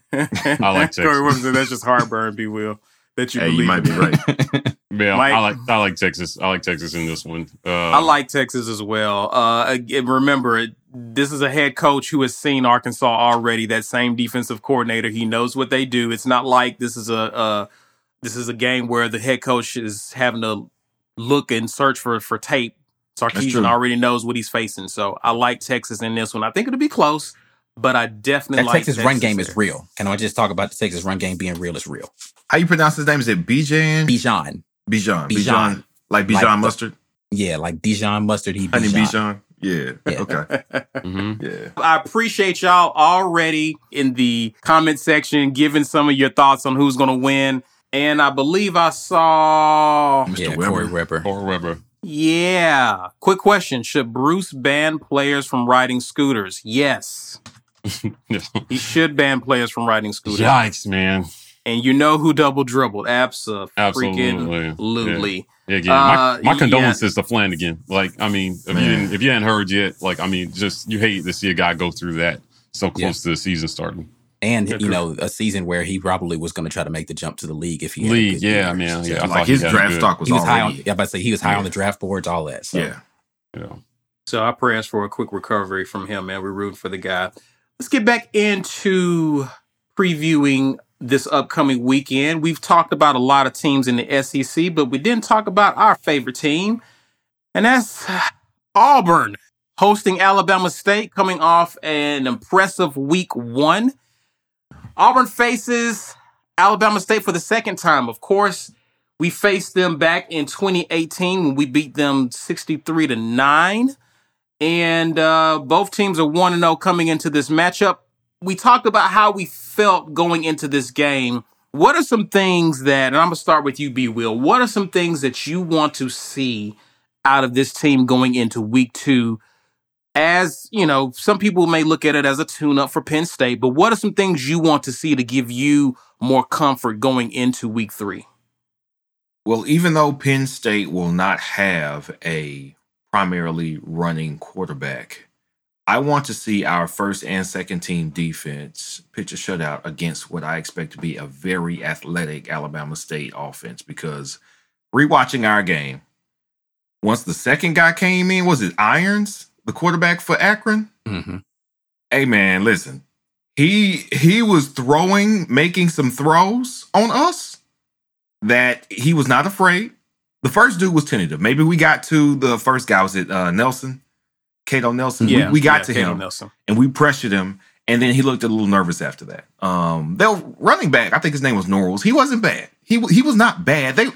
like Texas. Corey Weber says that's just heartburn, be will that you hey, believe. You might be right. yeah, Mike, I like I like Texas. I like Texas in this one. Uh, I like Texas as well. Uh, remember, this is a head coach who has seen Arkansas already. That same defensive coordinator, he knows what they do. It's not like this is a uh, this is a game where the head coach is having to look and search for for tape. Sarkisian already knows what he's facing. So I like Texas in this one. I think it'll be close but I definitely that like Texas, Texas run game there. is real. Can I just talk about the Texas run game being real is real. How you pronounce his name? Is it Bijan? Bijan. Bijan. Bijan. Like Bijan like mustard. The, yeah, like Dijon mustard. He Honey Bijan. Yeah. yeah. Okay. mm-hmm. Yeah. I appreciate y'all already in the comment section giving some of your thoughts on who's going to win. And I believe I saw Mr. Yeah, Weber. Corey Weber. Corey Weber. Yeah. Quick question: Should Bruce ban players from riding scooters? Yes. he should ban players from riding scooters. Yikes, man. And you know who double dribbled? Absolutely. Absolutely. Yeah. yeah uh, my, my, condolences yeah. to Flanigan. Like, I mean, if man. you didn't, if you hadn't heard yet, like, I mean, just you hate to see a guy go through that so close yeah. to the season starting. And you know, a season where he probably was going to try to make the jump to the league if he league, yeah, man, yeah. like his draft stock was, he was high on. Yeah, but say he was high on the draft boards, all that. So. Yeah, yeah. So I prayers for a quick recovery from him, man. We're rooting for the guy. Let's get back into previewing this upcoming weekend. We've talked about a lot of teams in the SEC, but we didn't talk about our favorite team, and that's Auburn hosting Alabama State, coming off an impressive week one. Auburn faces Alabama State for the second time. Of course, we faced them back in 2018 when we beat them 63 to 9 and uh, both teams are 1 0 coming into this matchup. We talked about how we felt going into this game. What are some things that, and I'm to start with you, B. Will, what are some things that you want to see out of this team going into week two? As you know, some people may look at it as a tune up for Penn State, but what are some things you want to see to give you more comfort going into week three? Well, even though Penn State will not have a primarily running quarterback. I want to see our first and second team defense pitch a shutout against what I expect to be a very athletic Alabama State offense because rewatching our game, once the second guy came in, was it Irons, the quarterback for Akron? Mm-hmm. Hey man, listen, he he was throwing, making some throws on us that he was not afraid. The first dude was tentative. Maybe we got to the first guy. Was it uh, Nelson? Kato Nelson? Yeah, we, we got yeah, to him. Nelson. And we pressured him. And then he looked a little nervous after that. Um, their running back, I think his name was Norwell. He wasn't bad. He he was not bad. They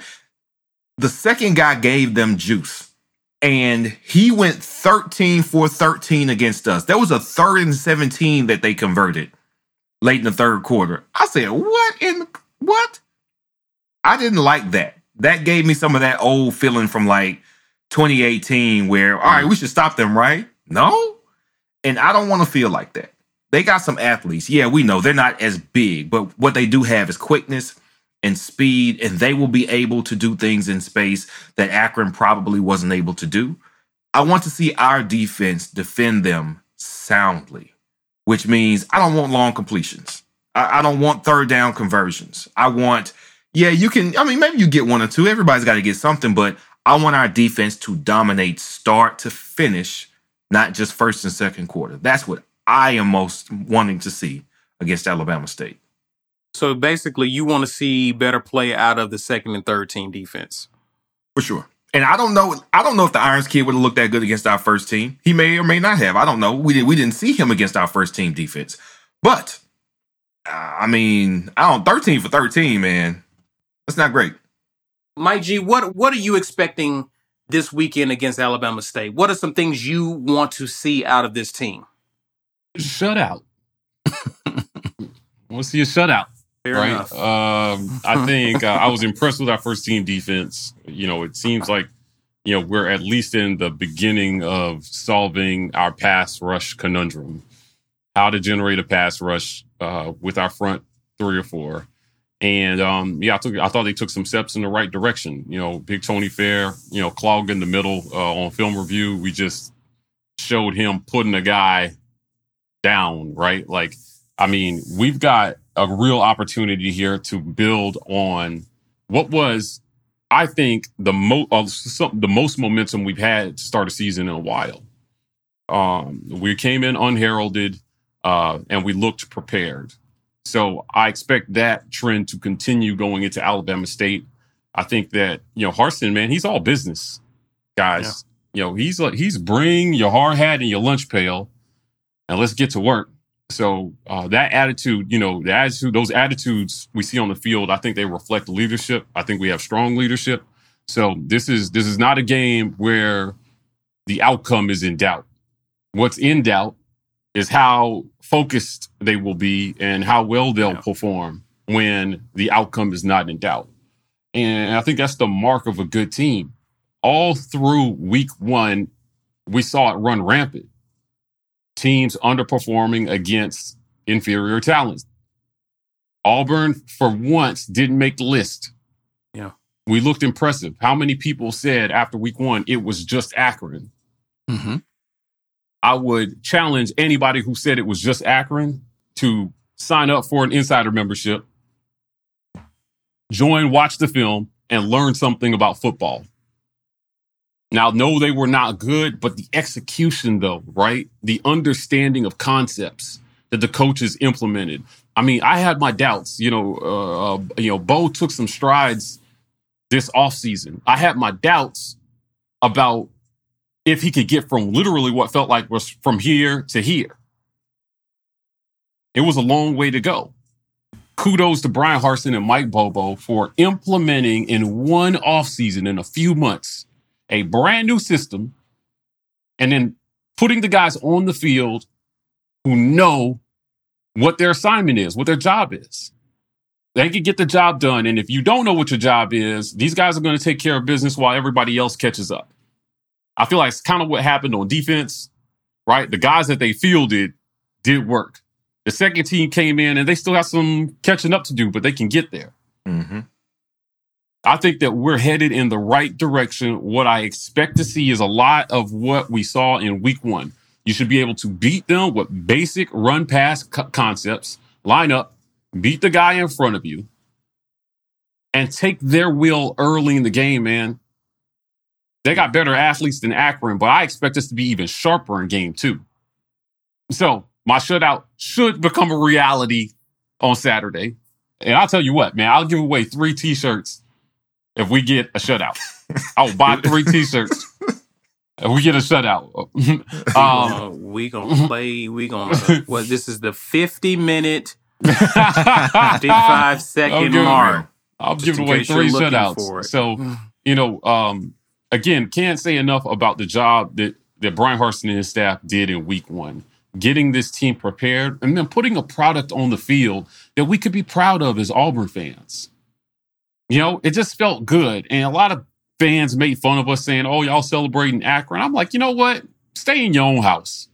the second guy gave them juice. And he went 13 for 13 against us. There was a third and 17 that they converted late in the third quarter. I said, what in what? I didn't like that that gave me some of that old feeling from like 2018 where, all right, we should stop them, right? No. And I don't want to feel like that. They got some athletes. Yeah, we know they're not as big, but what they do have is quickness and speed, and they will be able to do things in space that Akron probably wasn't able to do. I want to see our defense defend them soundly, which means I don't want long completions. I, I don't want third down conversions. I want, yeah, you can. I mean, maybe you get one or two. Everybody's got to get something, but I want our defense to dominate start to finish, not just first and second quarter. That's what I am most wanting to see against Alabama State. So basically, you want to see better play out of the second and third team defense. For sure. And I don't know. I don't know if the Irons kid would have looked that good against our first team. He may or may not have. I don't know. We did. We didn't see him against our first team defense. But uh, I mean, I don't. Thirteen for thirteen, man. That's not great. Mike G, what what are you expecting this weekend against Alabama State? What are some things you want to see out of this team? Shutout. we'll see a shutout. Fair right. enough. Um, I think uh, I was impressed with our first team defense. You know, it seems like you know we're at least in the beginning of solving our pass rush conundrum. How to generate a pass rush uh, with our front three or four. And um, yeah, I took I thought they took some steps in the right direction. You know, Big Tony Fair, you know, clog in the middle uh, on film review. We just showed him putting a guy down, right? Like, I mean, we've got a real opportunity here to build on what was, I think, the most uh, the most momentum we've had to start a season in a while. Um, we came in unheralded, uh, and we looked prepared. So I expect that trend to continue going into Alabama State. I think that you know Harsin, man, he's all business, guys. You know, he's like he's bring your hard hat and your lunch pail, and let's get to work. So uh, that attitude, you know, the attitude, those attitudes we see on the field, I think they reflect leadership. I think we have strong leadership. So this is this is not a game where the outcome is in doubt. What's in doubt is how focused they will be and how well they'll perform when the outcome is not in doubt. And I think that's the mark of a good team. All through week one, we saw it run rampant. Teams underperforming against inferior talents. Auburn, for once, didn't make the list. Yeah. We looked impressive. How many people said after week one it was just Akron? Mm-hmm. I would challenge anybody who said it was just Akron to sign up for an insider membership, join, watch the film, and learn something about football. Now, no, they were not good, but the execution, though, right? The understanding of concepts that the coaches implemented. I mean, I had my doubts. You know, uh, uh, you know, Bo took some strides this offseason. I had my doubts about if he could get from literally what felt like was from here to here. It was a long way to go. Kudos to Bryan Harsin and Mike Bobo for implementing in one offseason in a few months a brand new system and then putting the guys on the field who know what their assignment is, what their job is. They can get the job done. And if you don't know what your job is, these guys are going to take care of business while everybody else catches up. I feel like it's kind of what happened on defense, right? The guys that they fielded did work. The second team came in and they still got some catching up to do, but they can get there. Mm-hmm. I think that we're headed in the right direction. What I expect to see is a lot of what we saw in week one. You should be able to beat them with basic run pass co- concepts, line up, beat the guy in front of you, and take their will early in the game, man. They got better athletes than Akron, but I expect us to be even sharper in game two. So my shutout should become a reality on Saturday. And I'll tell you what, man, I'll give away three t-shirts if we get a shutout. I'll buy three t-shirts if we get a shutout. Um, we gonna play. We gonna. well, this is the fifty minute, fifty-five second I'll give, mark. I'll give away three shutouts. So, you know, um, again, can't say enough about the job that, that Bryan Harsin and his staff did in week one. Getting this team prepared and then putting a product on the field that we could be proud of as Auburn fans. You know, it just felt good. And a lot of fans made fun of us saying, oh, y'all celebrating Akron. I'm like, you know what? Stay in your own house.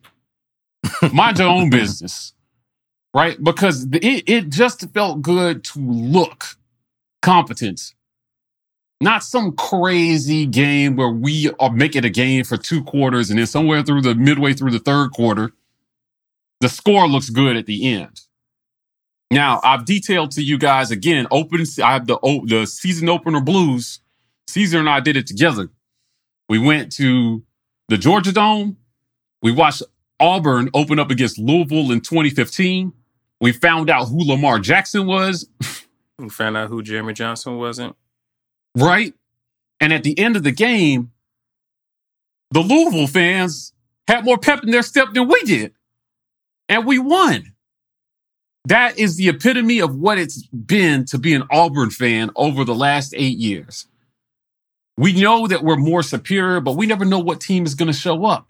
Mind your own business. Right? Because it, it just felt good to look competent. Not some crazy game where we are making a game for two quarters and then somewhere through the midway through the third quarter, the score looks good at the end. Now, I've detailed to you guys again, open, I have the, the season opener blues. Caesar and I did it together. We went to the Georgia Dome. We watched Auburn open up against Louisville in 2015. We found out who Lamar Jackson was. we found out who Jeremy Johnson wasn't. Right? And at the end of the game, the Louisville fans had more pep in their step than we did. And we won. That is the epitome of what it's been to be an Auburn fan over the last eight years. We know that we're more superior, but we never know what team is going to show up.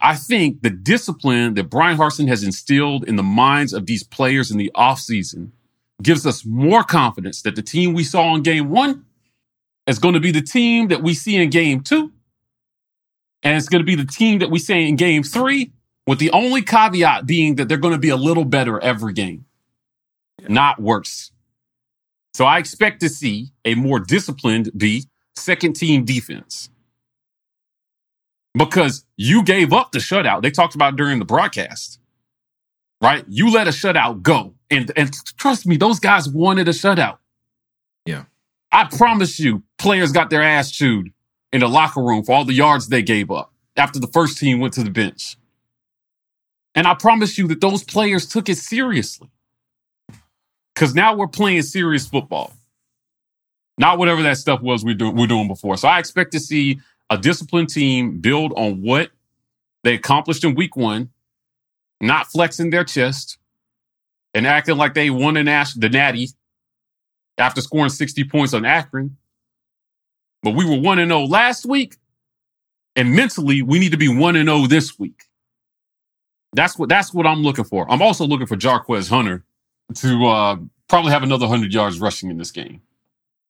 I think the discipline that Bryan Harsin has instilled in the minds of these players in the offseason gives us more confidence that the team we saw in game one is going to be the team that we see in game two. And it's going to be the team that we see in game three, with the only caveat being that they're going to be a little better every game, not worse. So I expect to see a more disciplined B second team defense. Because you gave up the shutout. They talked about during the broadcast. Right? You let a shutout go. And and trust me, those guys wanted a shutout. Yeah. I promise you, players got their ass chewed in the locker room for all the yards they gave up after the first team went to the bench. And I promise you that those players took it seriously. Because now we're playing serious football. Not whatever that stuff was we do, we're doing before. So I expect to see a disciplined team build on what they accomplished in week one, not flexing their chest and acting like they won the, Nash, the Natty after scoring 60 points on Akron. But we were 1 0 last week. And mentally, we need to be 1 0 this week. That's what that's what I'm looking for. I'm also looking for Jarquez Hunter to uh, probably have another 100 yards rushing in this game.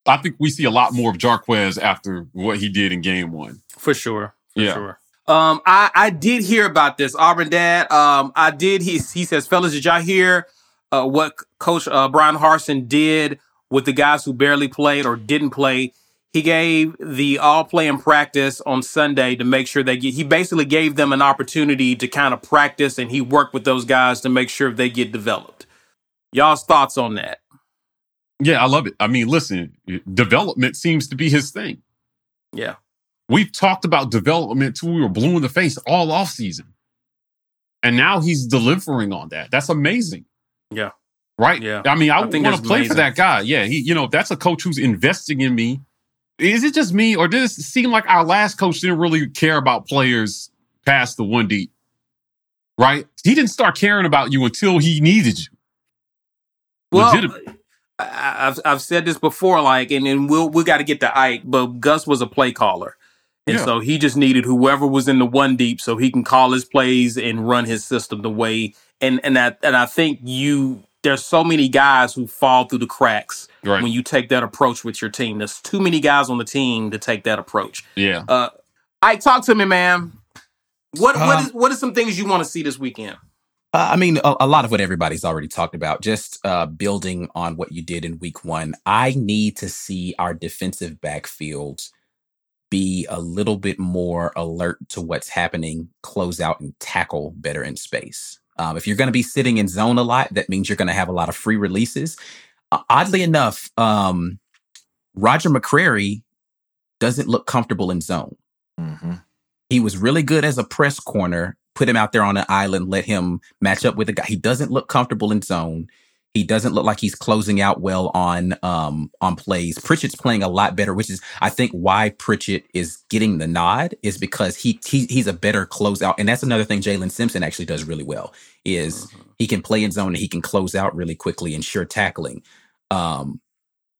I think we see a lot more of Jarquez after what he did in game one. For sure. For yeah. sure. Um, I, I did hear about this. Auburn dad, um, I did. He, he says, fellas, did y'all hear uh, what Coach uh, Bryan Harsin did with the guys who barely played or didn't play? He gave the all play practice on Sunday to make sure they get, he basically gave them an opportunity to kind of practice and he worked with those guys to make sure they get developed. Y'all's thoughts on that? Yeah, I love it. I mean, listen, development seems to be his thing. Yeah. We've talked about development till we were blue in the face all off season. And now he's delivering on that. That's amazing. Yeah. Right? Yeah. I mean, I, I want to play for that guy. Yeah. He, you know, if that's a coach who's investing in me. Is it just me or does it seem like our last coach didn't really care about players past the one deep? Right? He didn't start caring about you until he needed you. Well, I, I've I've said this before, like, and, and we'll we got to get to Ike, but Gus was a play caller, and Yeah. so he just needed whoever was in the one deep so he can call his plays and run his system the way. And and that and I think you there's so many guys who fall through the cracks Right. when you take that approach with your team. There's too many guys on the team to take that approach. Yeah. Uh, Ike, talk to me, man. What what Um, is what are some things you want to see this weekend? Uh, I mean, a, a lot of what everybody's already talked about, just uh, building on what you did in week one. I need to see our defensive backfield be a little bit more alert to what's happening, close out and tackle better in space. Um, if you're going to be sitting in zone a lot, that means you're going to have a lot of free releases. Uh, oddly enough, um, Roger McCreary doesn't look comfortable in zone. Mm-hmm. He was really good as a press corner. Put him out there on an island, let him match up with a guy. He doesn't look comfortable in zone. He doesn't look like he's closing out well on um on plays. Pritchett's playing a lot better, which is I think why Pritchett is getting the nod is because he, he he's a better closeout, and that's another thing Jaylin Simpson actually does really well is he can play in zone and he can close out really quickly and sure tackling. Um,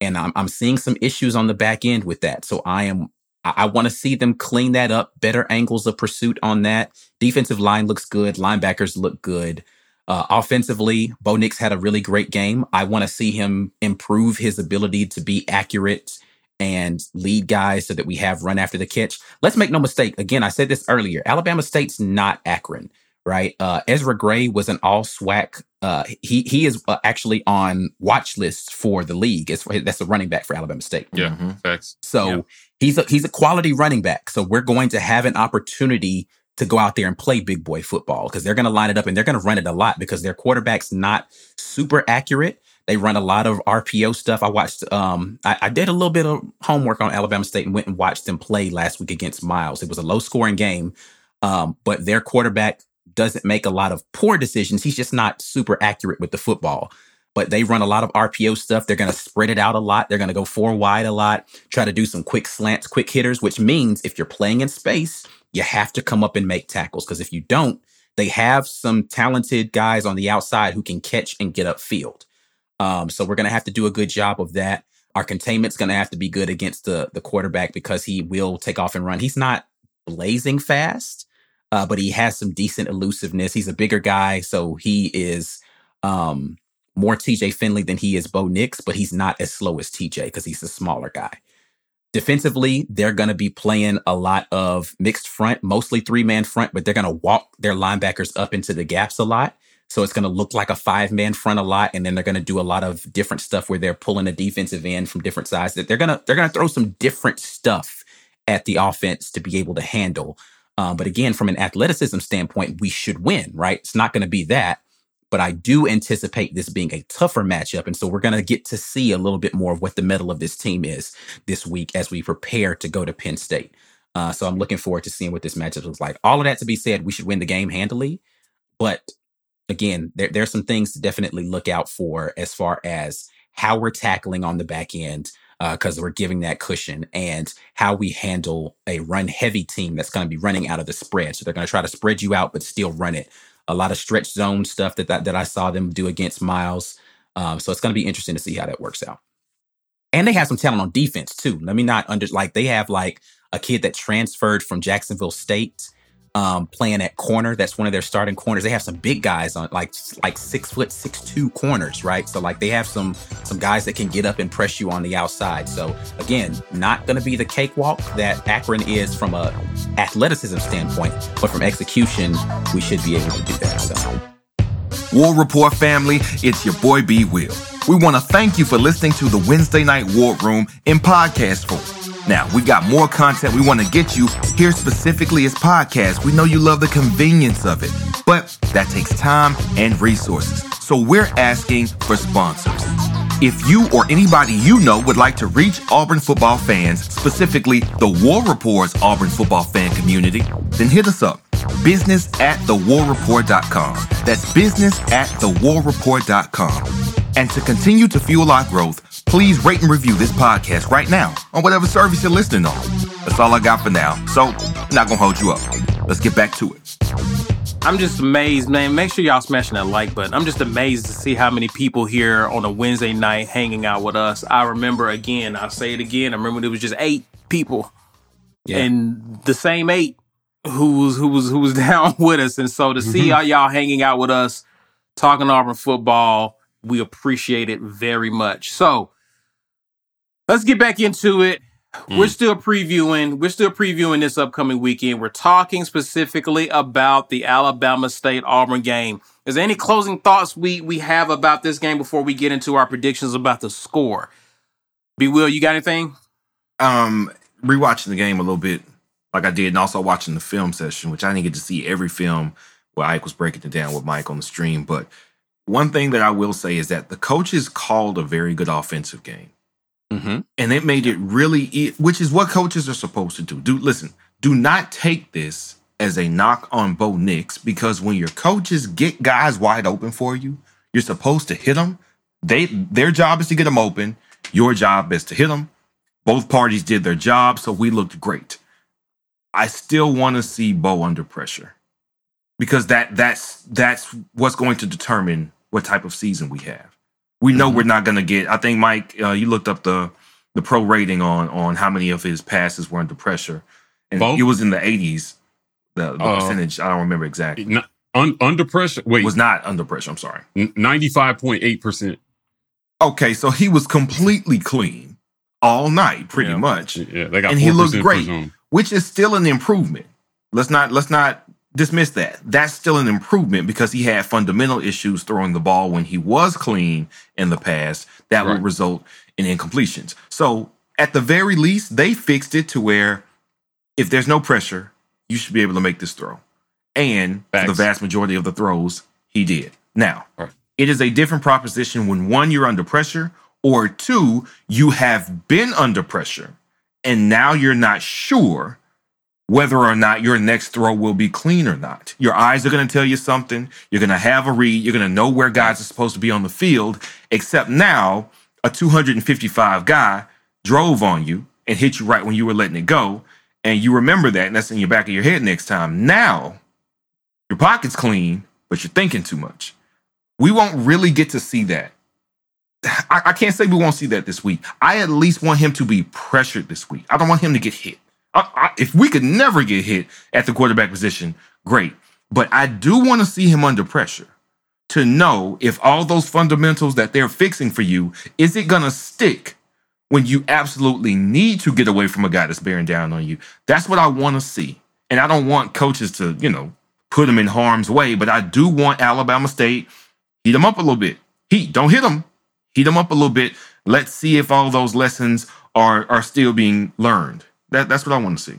and I'm I'm seeing some issues on the back end with that. So I am I, I want to see them clean that up, better angles of pursuit on that. Defensive line looks good, linebackers look good. Uh, offensively, Bo Nix had a really great game. I want to see him improve his ability to be accurate and lead guys so that we have run after the catch. Let's make no mistake. Again, I said this earlier. Alabama State's not Akron, right? Uh, Ezra Gray was an all SWAC. Uh, he he is uh, actually on watch lists for the league. It's, that's a running back for Alabama State. Yeah. Mhm. Facts. So he's a he's a quality running back. So we're going to have an opportunity to go out there and play big boy football because they're going to line it up and they're going to run it a lot because their quarterback's not super accurate. They run a lot of RPO stuff. I watched, um, I, I, did a little bit of homework on Alabama State and went and watched them play last week against Miles. It was a low scoring game, um, but their quarterback doesn't make a lot of poor decisions. He's just not super accurate with the football. But they run a lot of RPO stuff. They're going to spread it out a lot. They're going to go four wide a lot, try to do some quick slants, quick hitters, which means if you're playing in space, you have to come up and make tackles. Because if you don't, they have some talented guys on the outside who can catch and get upfield. Um, so we're going to have to do a good job of that. Our containment's going to have to be good against the the quarterback because he will take off and run. He's not blazing fast, uh, but he has some decent elusiveness. He's a bigger guy, so he is um, more TJ Finley than he is Bo Nix, but he's not as slow as TJ because he's a smaller guy. Defensively, they're going to be playing a lot of mixed front, mostly three man front, but they're going to walk their linebackers up into the gaps a lot. So it's going to look like a five man front a lot. And then they're going to do a lot of different stuff where they're pulling a defensive end from different sides that they're going to, they're to throw some different stuff at the offense to be able to handle. Um, but again, from an athleticism standpoint, we should win, right? It's not going to be that but I do anticipate this being a tougher matchup. And so we're going to get to see a little bit more of what the mettle of this team is this week as we prepare to go to Penn State. Uh, so I'm looking forward to seeing what this matchup looks like. All of that to be said, we should win the game handily. But again, there, there are some things to definitely look out for as far as how we're tackling on the back end because uh, we're giving that cushion and how we handle a run heavy team that's going to be running out of the spread. So they're going to try to spread you out, but still run it a lot of stretch zone stuff that that, that I saw them do against Miles. Um, so it's going to be interesting to see how that works out. And they have some talent on defense too. Let me not under like they have like a kid that transferred from Jacksonville State um, playing at corner. That's one of their starting corners. They have some big guys on like like six foot six two corners, right? So like they have some some guys that can get up and press you on the outside. So again, not going to be the cakewalk that Akron is from a athleticism standpoint, but from execution, we should be able to do that. So. War Report family, it's your boy B Will. We want to thank you for listening to the Wednesday Night War Room in podcast form. Now, we've got more content we want to get you here specifically as podcasts. We know you love the convenience of it, but that takes time and resources. So we're asking for sponsors. If you or anybody you know would like to reach Auburn football fans, specifically the War Report's Auburn football fan community, then hit us up. Business at thewarreport.com. That's business at thewarreport.com. And to continue to fuel our growth, please rate and review this podcast right now on whatever service you're listening on. That's all I got for now. So, I'm not gonna hold you up. Let's get back to it. I'm just amazed, man. Make sure y'all smashing that like button. I'm just amazed to see how many people here on a Wednesday night hanging out with us. I remember again, I'll say it again. I remember there was just eight people. Yeah. And the same eight who was who was who was down with us. And so to mm-hmm. see all y'all hanging out with us, talking Auburn football, we appreciate it very much. So let's get back into it. Mm. We're still previewing. We're still previewing this upcoming weekend. We're talking specifically about the Alabama State Auburn game. Is there any closing thoughts we we have about this game before we get into our predictions about the score? Be Will, you got anything? Um, rewatching the game a little bit, like I did, and also watching the film session, which I didn't get to see every film where Ike was breaking it down with Mike on the stream. But one thing that I will say is that the coaches called a very good offensive game. Mm-hmm. And it made it really, which is what coaches are supposed to do. Do listen, do not take this as a knock on Bo Nix because when your coaches get guys wide open for you, you're supposed to hit them. They their job is to get them open. Your job is to hit them. Both parties did their job, so we looked great. I still want to see Bo under pressure because that that's that's what's going to determine what type of season we have we know mm-hmm. we're not going to get. I think Mike, uh, you looked up the the pro rating on on how many of his passes were under pressure, and Both? it was in the eighties. The, the uh, percentage I don't remember exactly. Not, un, under pressure, wait, was not under pressure. I'm sorry, ninety five point eight percent. Okay, so he was completely clean all night, pretty yeah. much. Yeah, they got and he looked great, which is still an improvement. Let's not let's not dismiss that. That's still an improvement because he had fundamental issues throwing the ball when he was clean in the past that right. would result in incompletions. So, at the very least, they fixed it to where if there's no pressure, you should be able to make this throw. And the vast majority of the throws, he did. Now, Right. it is a different proposition when one, you're under pressure, or two, you have been under pressure and now you're not sure whether or not your next throw will be clean or not. Your eyes are going to tell you something. You're going to have a read. You're going to know where guys are supposed to be on the field, except now a 255 guy drove on you and hit you right when you were letting it go. And you remember that, and that's in your back of your head next time. Now, your pocket's clean, but you're thinking too much. We won't really get to see that. I, I can't say we won't see that this week. I at least want him to be pressured this week. I don't want him to get hit. I, I, if we could never get hit at the quarterback position, great. But I do want to see him under pressure to know if all those fundamentals that they're fixing for you, is it going to stick when you absolutely need to get away from a guy that's bearing down on you? That's what I want to see. And I don't want coaches to, you know, put him in harm's way, but I do want Alabama State heat him up a little bit. Heat, don't hit him. Heat them up a little bit. Let's see if all those lessons are are still being learned. That that's what I want to see.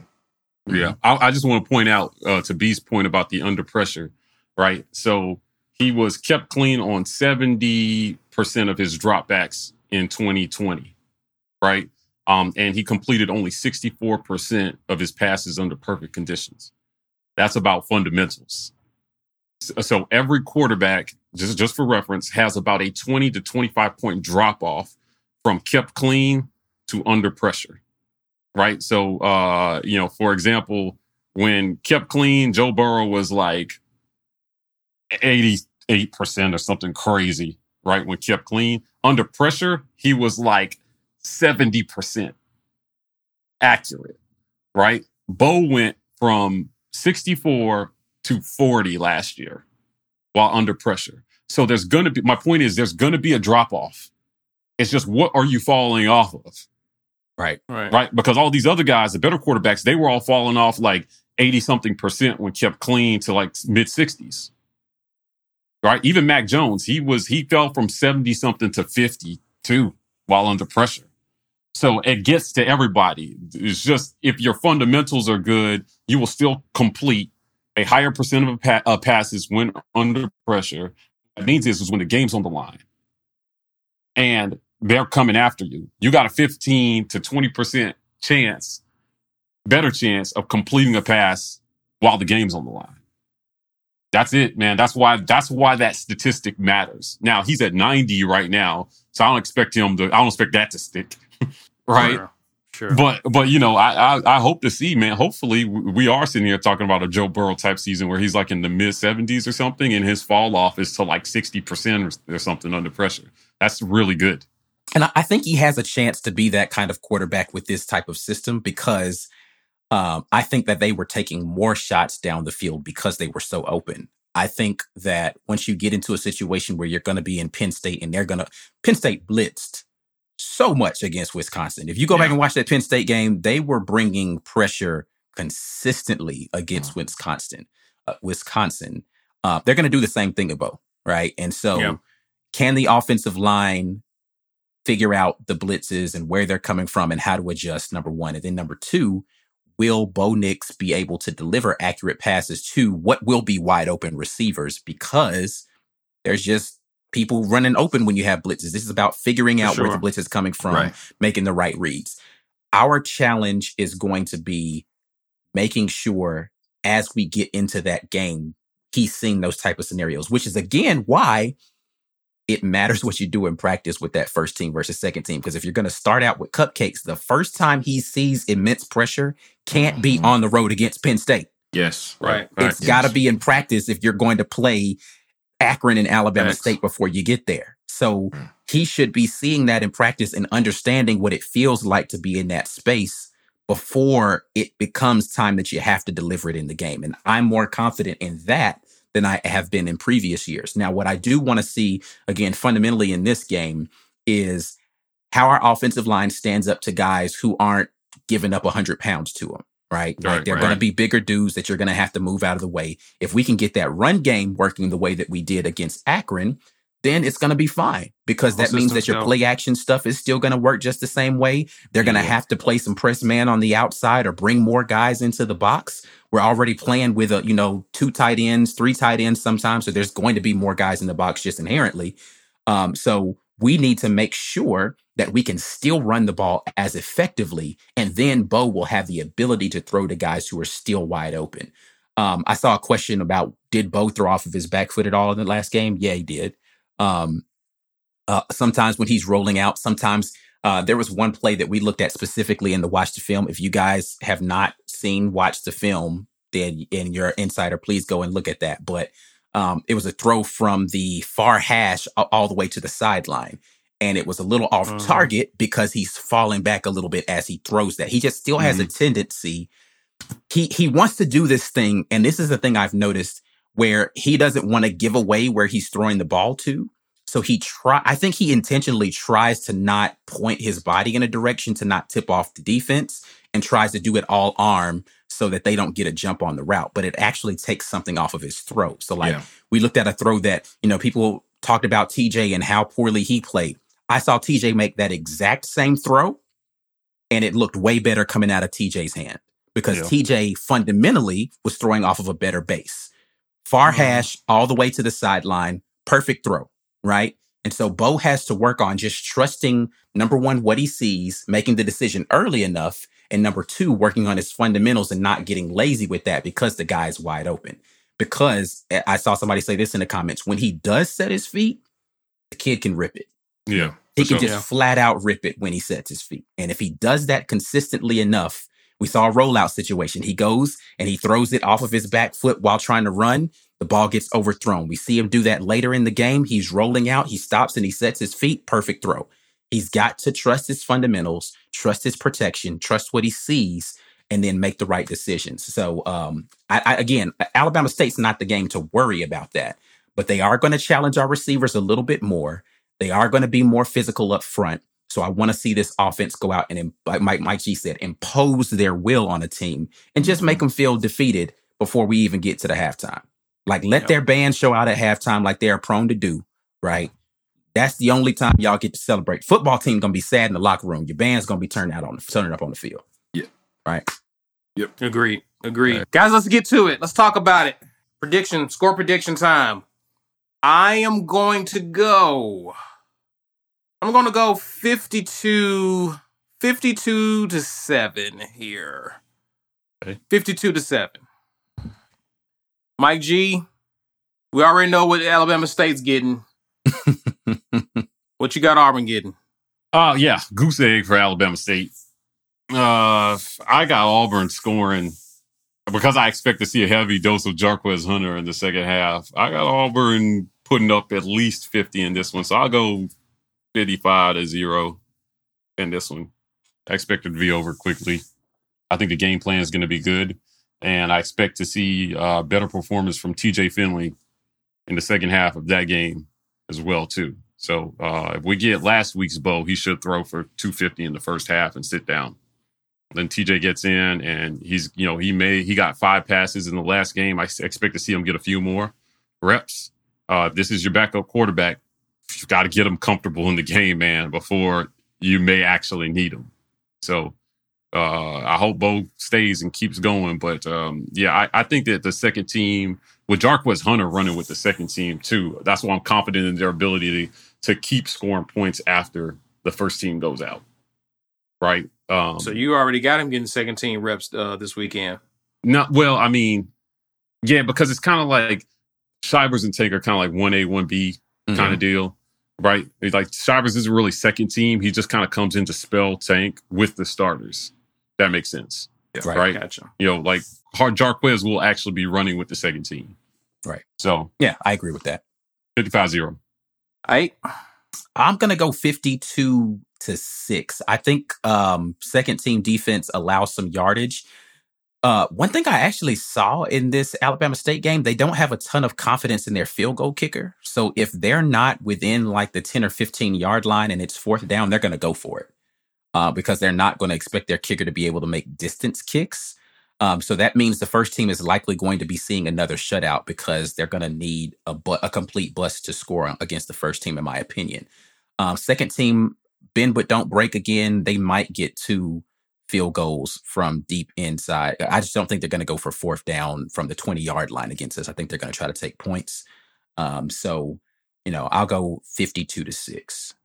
Yeah, I, I just want to point out uh, to B's point about the under pressure, right? So he was kept clean on seventy percent of his dropbacks in 2020, right? Um, and he completed only sixty four percent of his passes under perfect conditions. That's about fundamentals. So, so every quarterback, just just for reference, has about a twenty to twenty five point drop off from kept clean to under pressure right? So, uh, you know, for example, when kept clean, Joe Burrow was like 88% or something crazy, right? When kept clean. Under pressure, he was like 70% accurate, right? Bo went from 64 to 40 last year while under pressure. So there's going to be, my point is, there's going to be a drop off. It's just what are you falling off of? Right. Right. right? Because all these other guys, the better quarterbacks, they were all falling off like 80 something percent when kept clean to like mid 60s. Right? Even Mac Jones, he was he fell from 70 something to 52 while under pressure. So it gets to everybody. It's just if your fundamentals are good, you will still complete a higher percent of pa- uh, passes when under pressure. What that means is, is when the game's on the line. And they're coming after you. You got a 15 to 20% chance, better chance of completing a pass while the game's on the line. That's it, man. That's why that's why that statistic matters. Now he's at 90 right now, so I don't expect him to I don't expect that to stick. right? Sure. But but you know, I, I I hope to see, man. Hopefully, we are sitting here talking about a Joe Burrow type season where he's like in the mid seventies or something, and his fall off is to like sixty percent or, or something under pressure. That's really good. And I- I think he has a chance to be that kind of quarterback with this type of system because um, I think that they were taking more shots down the field because they were so open. I think that once you get into a situation where you're going to be in Penn State and they're going to, Penn State blitzed so much against Wisconsin. If you go back and watch that Penn State game, they were bringing pressure consistently against Wisconsin. Uh, Wisconsin. Uh, they're going to do the same thing Bo, right? And so, Yeah. can the offensive line figure out the blitzes and where they're coming from and how to adjust? Number one, and then number two, will Bo Nix be able to deliver accurate passes to what will be wide open receivers? Because there's just people running open when you have blitzes. This is about figuring For out where the sure. blitz is coming from, Right. making the right reads. Our challenge is going to be making sure as we get into that game, he's seeing those type of scenarios, which is again why it matters what you do in practice with that first team versus second team. Because if you're going to start out with cupcakes, the first time he sees immense pressure can't be mm-hmm. on the road against Penn State. Yes. Right. It's got to be in practice if you're going to play Akron and Alabama Facts. State before you get there. So Mm. he should be seeing that in practice and understanding what it feels like to be in that space before it becomes time that you have to deliver it in the game. And I'm more confident in that than I have been in previous years. Now, what I do want to see again fundamentally in this game is how our offensive line stands up to guys who aren't giving up 100 pounds to them, right? Like Right, they're right. going to be bigger dudes that you're going to have to move out of the way. If we can get that run game working the way that we did against Akron, then it's going to be fine because that means that your play action stuff is still going to work just the same way. They're going to have to play some press man on the outside or bring more guys into the box, We're already playing with a, you know, two tight ends, three tight ends sometimes. So there's going to be more guys in the box just inherently. Um, so we need to make sure that we can still run the ball as effectively. And then Bo will have the ability to throw to guys who are still wide open. Um, I saw a question about did Bo throw off of his back foot at all in the last game? Yeah, he did. Um, uh, sometimes when he's rolling out, sometimes uh, there was one play that we looked at specifically in the watch the film. If you guys have not seen watch the film, then and you're insider, please go and look at that. But um, it was a throw from the far hash all the way to the sideline. And it was a little off mm. target because he's falling back a little bit as he throws that. He just still has mm. a tendency. He he wants to do this thing, and this is the thing I've noticed where he doesn't want to give away where he's throwing the ball to. So he try I think he intentionally tries to not point his body in a direction to not tip off the defense and tries to do it all arm so that they don't get a jump on the route, but it actually takes something off of his throw. So like yeah. we looked at a throw that, you know, people talked about TJ and how poorly he played. I saw TJ make that exact same throw and it looked way better coming out of TJ's hand because yeah. TJ fundamentally was throwing off of a better base. Far mm-hmm. hash all the way to the sideline, perfect throw right? And so Bo has to work on just trusting number one, what he sees, making the decision early enough. And number two, working on his fundamentals and not getting lazy with that because the guy's wide open. Because eh, I saw somebody say this in the comments when he does set his feet, the kid can rip it. Yeah. He can sure. just yeah. flat out rip it when he sets his feet. And if he does that consistently enough, we saw a rollout situation. He goes and he throws it off of his back foot while trying to run. The ball gets overthrown. We see him do that later in the game. He's rolling out, he stops and he sets his feet. Perfect throw. He's got to trust his fundamentals, trust his protection, trust what he sees, and then make the right decisions. So, um, I, I, again, Alabama State's not the game to worry about that, but they are going to challenge our receivers a little bit more. They are going to be more physical up front. So I want to see this offense go out and, like Mike, Mike G said, impose their will on a team and just make mm-hmm. them feel defeated before we even get to the halftime. Like let their band show out at halftime like they are prone to do, right? That's the only time y'all get to celebrate. Football team gonna be sad in the locker room. Your band's gonna be turned out on the turning up on the field. Yeah. Right. Yep. Agreed. Agreed. Right. Guys, let's get to it. Let's talk about it. Prediction, score prediction time. I am going to go. I'm going to go 52 52 to 7 here. Okay. 52 to 7. Mike G, we already know what Alabama State's getting. what you got Auburn getting? Uh yeah, goose egg for Alabama State. Uh I got Auburn scoring because I expect to see a heavy dose of Jarquez Hunter in the second half. I got Auburn putting up at least 50 in this one. So I'll go 55 to 0 in this one. I expect it to be over quickly. I think the game plan is going to be good and I expect to see uh, better performance from TJ Finley in the second half of that game as well too. So uh, if we get last week's bow, he should throw for 250 in the first half and sit down. Then TJ gets in and he's you know he may he got five passes in the last game. I expect to see him get a few more reps. Uh, this is your backup quarterback, you've got to get him comfortable in the game, man, before you may actually need him. So uh, I hope Bo stays and keeps going. But um, yeah, I, I, think that the second team with Jarquez Hunter running with the second team too, that's why I'm confident in their ability to to keep scoring points after the first team goes out. Right. Um, so you already got him getting second team reps uh, this weekend. No, well, I mean, yeah, because it's kind of like Shivers and Tank are kind of like one A, one B kind of mm-hmm. deal right? Like Shivers isn't really second team. He just kind of comes in to spell Tank with the starters that makes sense. Yeah, right. right. Gotcha. You know, like Hard Jarquez will actually be running with the second team. Right. So yeah, I agree with that. 55-0. I I'm gonna go 52 to 6. I think um second team defense allows some yardage. Uh, one thing I actually saw in this Alabama State game, they don't have a ton of confidence in their field goal kicker. So if they're not within like the 10 or 15 yard line and it's fourth down, they're going to go for it uh, because they're not going to expect their kicker to be able to make distance kicks. Um, so that means the first team is likely going to be seeing another shutout because they're going to need a, bu- a complete bust to score against the first team, in my opinion. Um, second team, bend but don't break again. They might get two field goals from deep inside. I just don't think they're going to go for fourth down from the 20 yard line against us. I think they're going to try to take points. Um, so, you know, I'll go 52 to 6.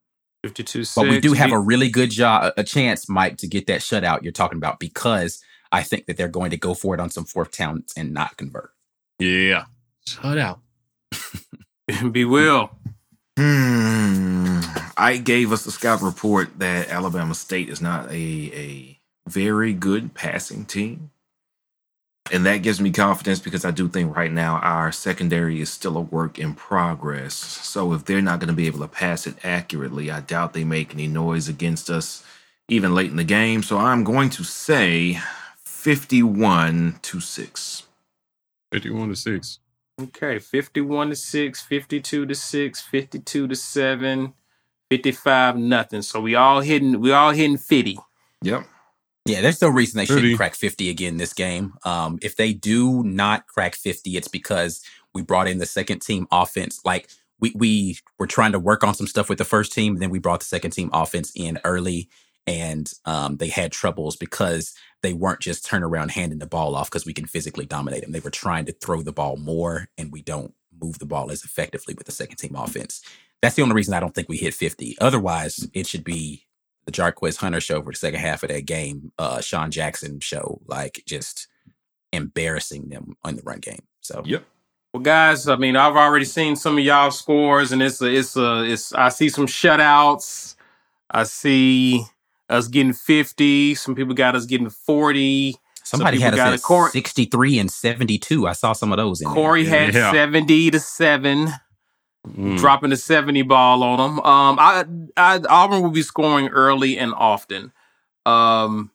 52 6. But we do have a really good job, a chance, Mike, to get that shutout you're talking about because I think that they're going to go for it on some fourth downs and not convert. Yeah. Shut out. Be will. Hmm. I gave us a scout report that Alabama State is not a, a very good passing team. And that gives me confidence because I do think right now our secondary is still a work in progress. So if they're not going to be able to pass it accurately, I doubt they make any noise against us even late in the game. So I'm going to say 51 to 6. 51 to 6. Okay, 51 to 6, 52 to 6, 52 to 7, 55 nothing. So we all hitting we all hitting 50. Yep. Yeah, there's no reason they 30. shouldn't crack 50 again this game. Um, if they do not crack 50, it's because we brought in the second team offense. Like we we were trying to work on some stuff with the first team, and then we brought the second team offense in early, and um, they had troubles because they weren't just turn around handing the ball off because we can physically dominate them. They were trying to throw the ball more, and we don't move the ball as effectively with the second team offense. That's the only reason I don't think we hit 50. Otherwise, it should be the Jarquez Hunter show for the second half of that game, uh, Sean Jackson show, like just embarrassing them on the run game. So Yep. Well, guys, I mean, I've already seen some of y'all scores, and it's a, it's a, it's. I see some shutouts. I see us getting fifty. Some people got us getting forty. Some somebody people had got us it. at Corey, 63 and 72. I saw some of those in there. Corey had Yeah. seventy to seven. Mm. dropping a 70 ball on them. Um, I, I, Auburn will be scoring early and often. Um,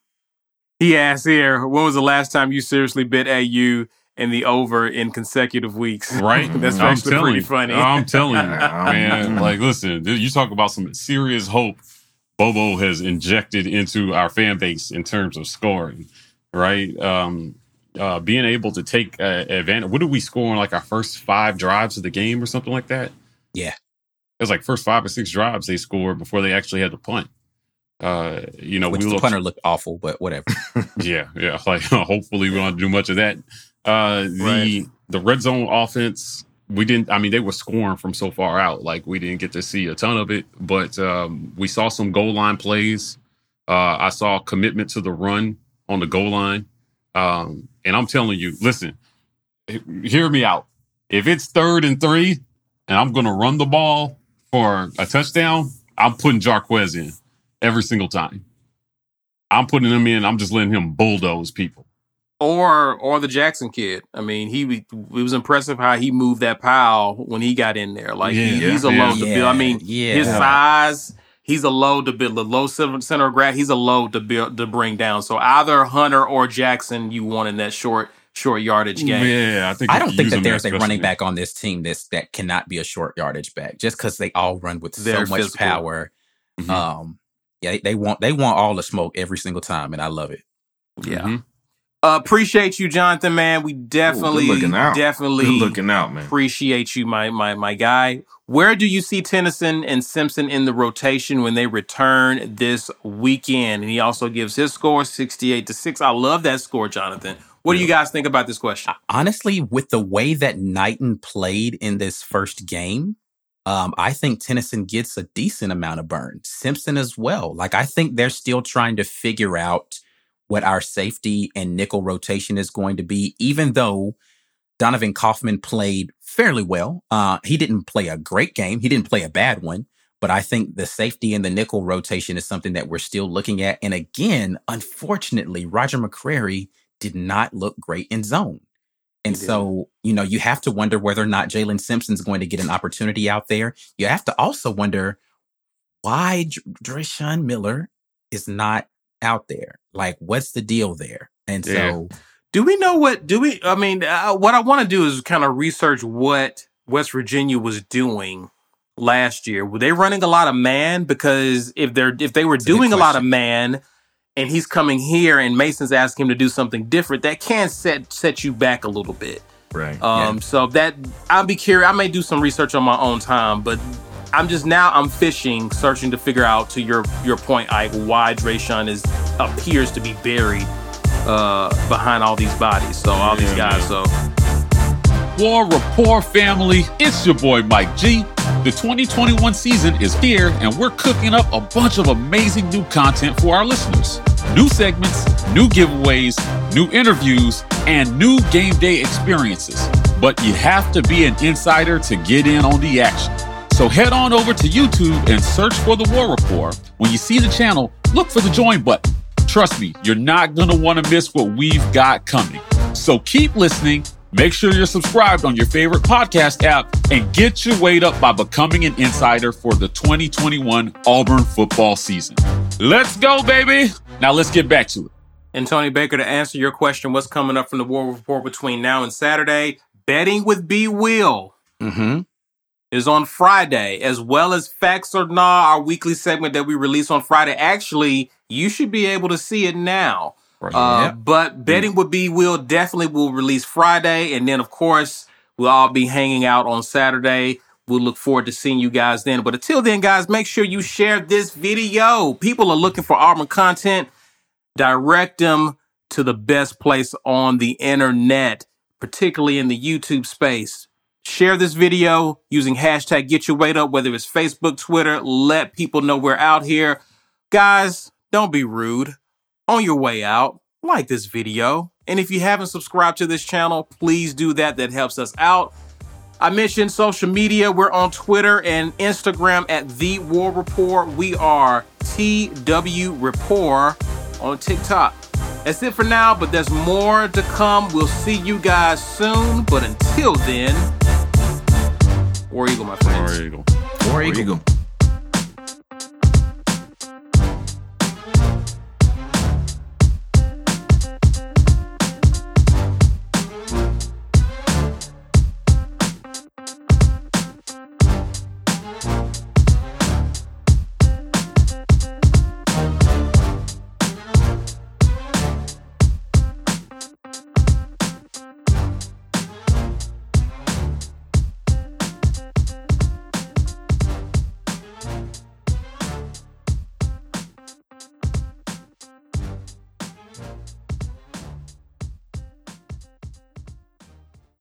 he asked here, when was the last time you seriously bet AU in the over in consecutive weeks? Right? That's I'm actually telling pretty funny. I'm telling you, man. Like, listen, you talk about some serious hope Bobo has injected into our fan base in terms of scoring, right? Um, uh, being able to take uh, advantage. What did we score in like our first five drives of the game or something like that? Yeah. It was like first five or six drives they scored before they actually had to punt. Uh, you know, Which we the looked, punter looked awful, but whatever. yeah, yeah. Like hopefully we don't do much of that. Uh the Right. the red zone offense, we didn't I mean they were scoring from so far out. Like we didn't get to see a ton of it, but um we saw some goal line plays. Uh I saw commitment to the run on the goal line. Um and I'm telling you, listen, hear me out. If it's third and three and I'm gonna run the ball for a touchdown, I'm putting Jarquez in every single time. I'm putting him in. I'm just letting him bulldoze people. or, or the Jackson kid. I mean, he, it was impressive how he moved that pile when he got in there. Like, he- Yeah, he's a yeah. load to build. I mean, yeah. his size, he's a load to build. The low center center of grad, he's a load to build to bring down. So either Hunter or Jackson, you want in that short short yardage game. Yeah, I think I don't think that there's a running back on this team that's that cannot be a short yardage back just because they all run with They're so much physical. power. Mhm. Um, yeah, they, they want they want all the smoke every single time, and I love it. Yeah. Mhm. Uh, appreciate you, Jonathan. Man, we definitely, looking out. definitely Good looking out, man. appreciate you, my my my guy. Where do you see Tennison and Simpson in the rotation when they return this weekend? And he also gives his score sixty-eight to six. I love that score, Jonathan. What do you guys think about this question? Honestly, with the way that Knighton played in this first game, um, I think Tennison gets a decent amount of burn. Simpson as well. Like I think they're still trying to figure out what our safety and nickel rotation is going to be, even though Donovan Kaufman played fairly well. Uh, he didn't play a great game. He didn't play a bad one. But I think the safety and the nickel rotation is something that we're still looking at. And again, unfortunately, Roger McCreary did not look great in zone. And so, you know, you have to wonder whether or not Jaylin Simpson's going to get an opportunity out there. You have to also wonder why Dr- Miller is not out there. Like, what's the deal there? And Yeah. so, Do we know what? Do we? I mean, uh, what I want to do is kind of research what West Virginia was doing last year. Were they running a lot of man? Because if they're if they were a doing a lot of man, and he's coming here, and Mason's asking him to do something different, that can set set you back a little bit. Right. Um, so that I'll be curious. I may do some research on my own time, but I'm just now I'm fishing, searching to figure out to your your point, Ike, why Dreshun is appears to be buried uh, behind all these bodies. So all these guys. So War Report family, it's your boy Mike G. The 2021 season is here, and we're cooking up a bunch of amazing new content for our listeners. New segments, new giveaways, new interviews, and new game day experiences. But you have to be an insider to get in on the action. So head on over to YouTube and search for the War Report. When you see the channel, look for the join button. Trust me, you're not going to want to miss what we've got coming. So keep listening Make sure you're subscribed on your favorite podcast app and get your weight up by becoming an insider for the 2021 Auburn football season. Let's go, baby. Now let's get back to it. And Tony Baker, to answer your question, what's coming up from the War Report between now and Saturday? Betting with B Will Mm-hmm. is on Friday, as well as Facts or Nah, our weekly segment that we release on Friday. Actually, you should be able to see it now. Uh, Yep. But betting with B will definitely will release Friday, and then of course we'll all be hanging out on Saturday. We'll look forward to seeing you guys then. But until then, guys, make sure you share this video. People are looking for Auburn content. Direct them to the best place on the internet, particularly in the YouTube space. Share this video using hashtag Get Your Weight Up, whether it's Facebook, Twitter. Let people know we're out here. Guys, don't be rude on your way out, like this video. And if you haven't subscribed to this channel, please do that. That helps us out. I mentioned social media. We're on Twitter and Instagram at The War Report. We are TW Report on TikTok. That's it for now, but there's more to come. We'll see you guys soon. But until then, War Eagle, my friends. War Eagle. War Eagle. Eagle.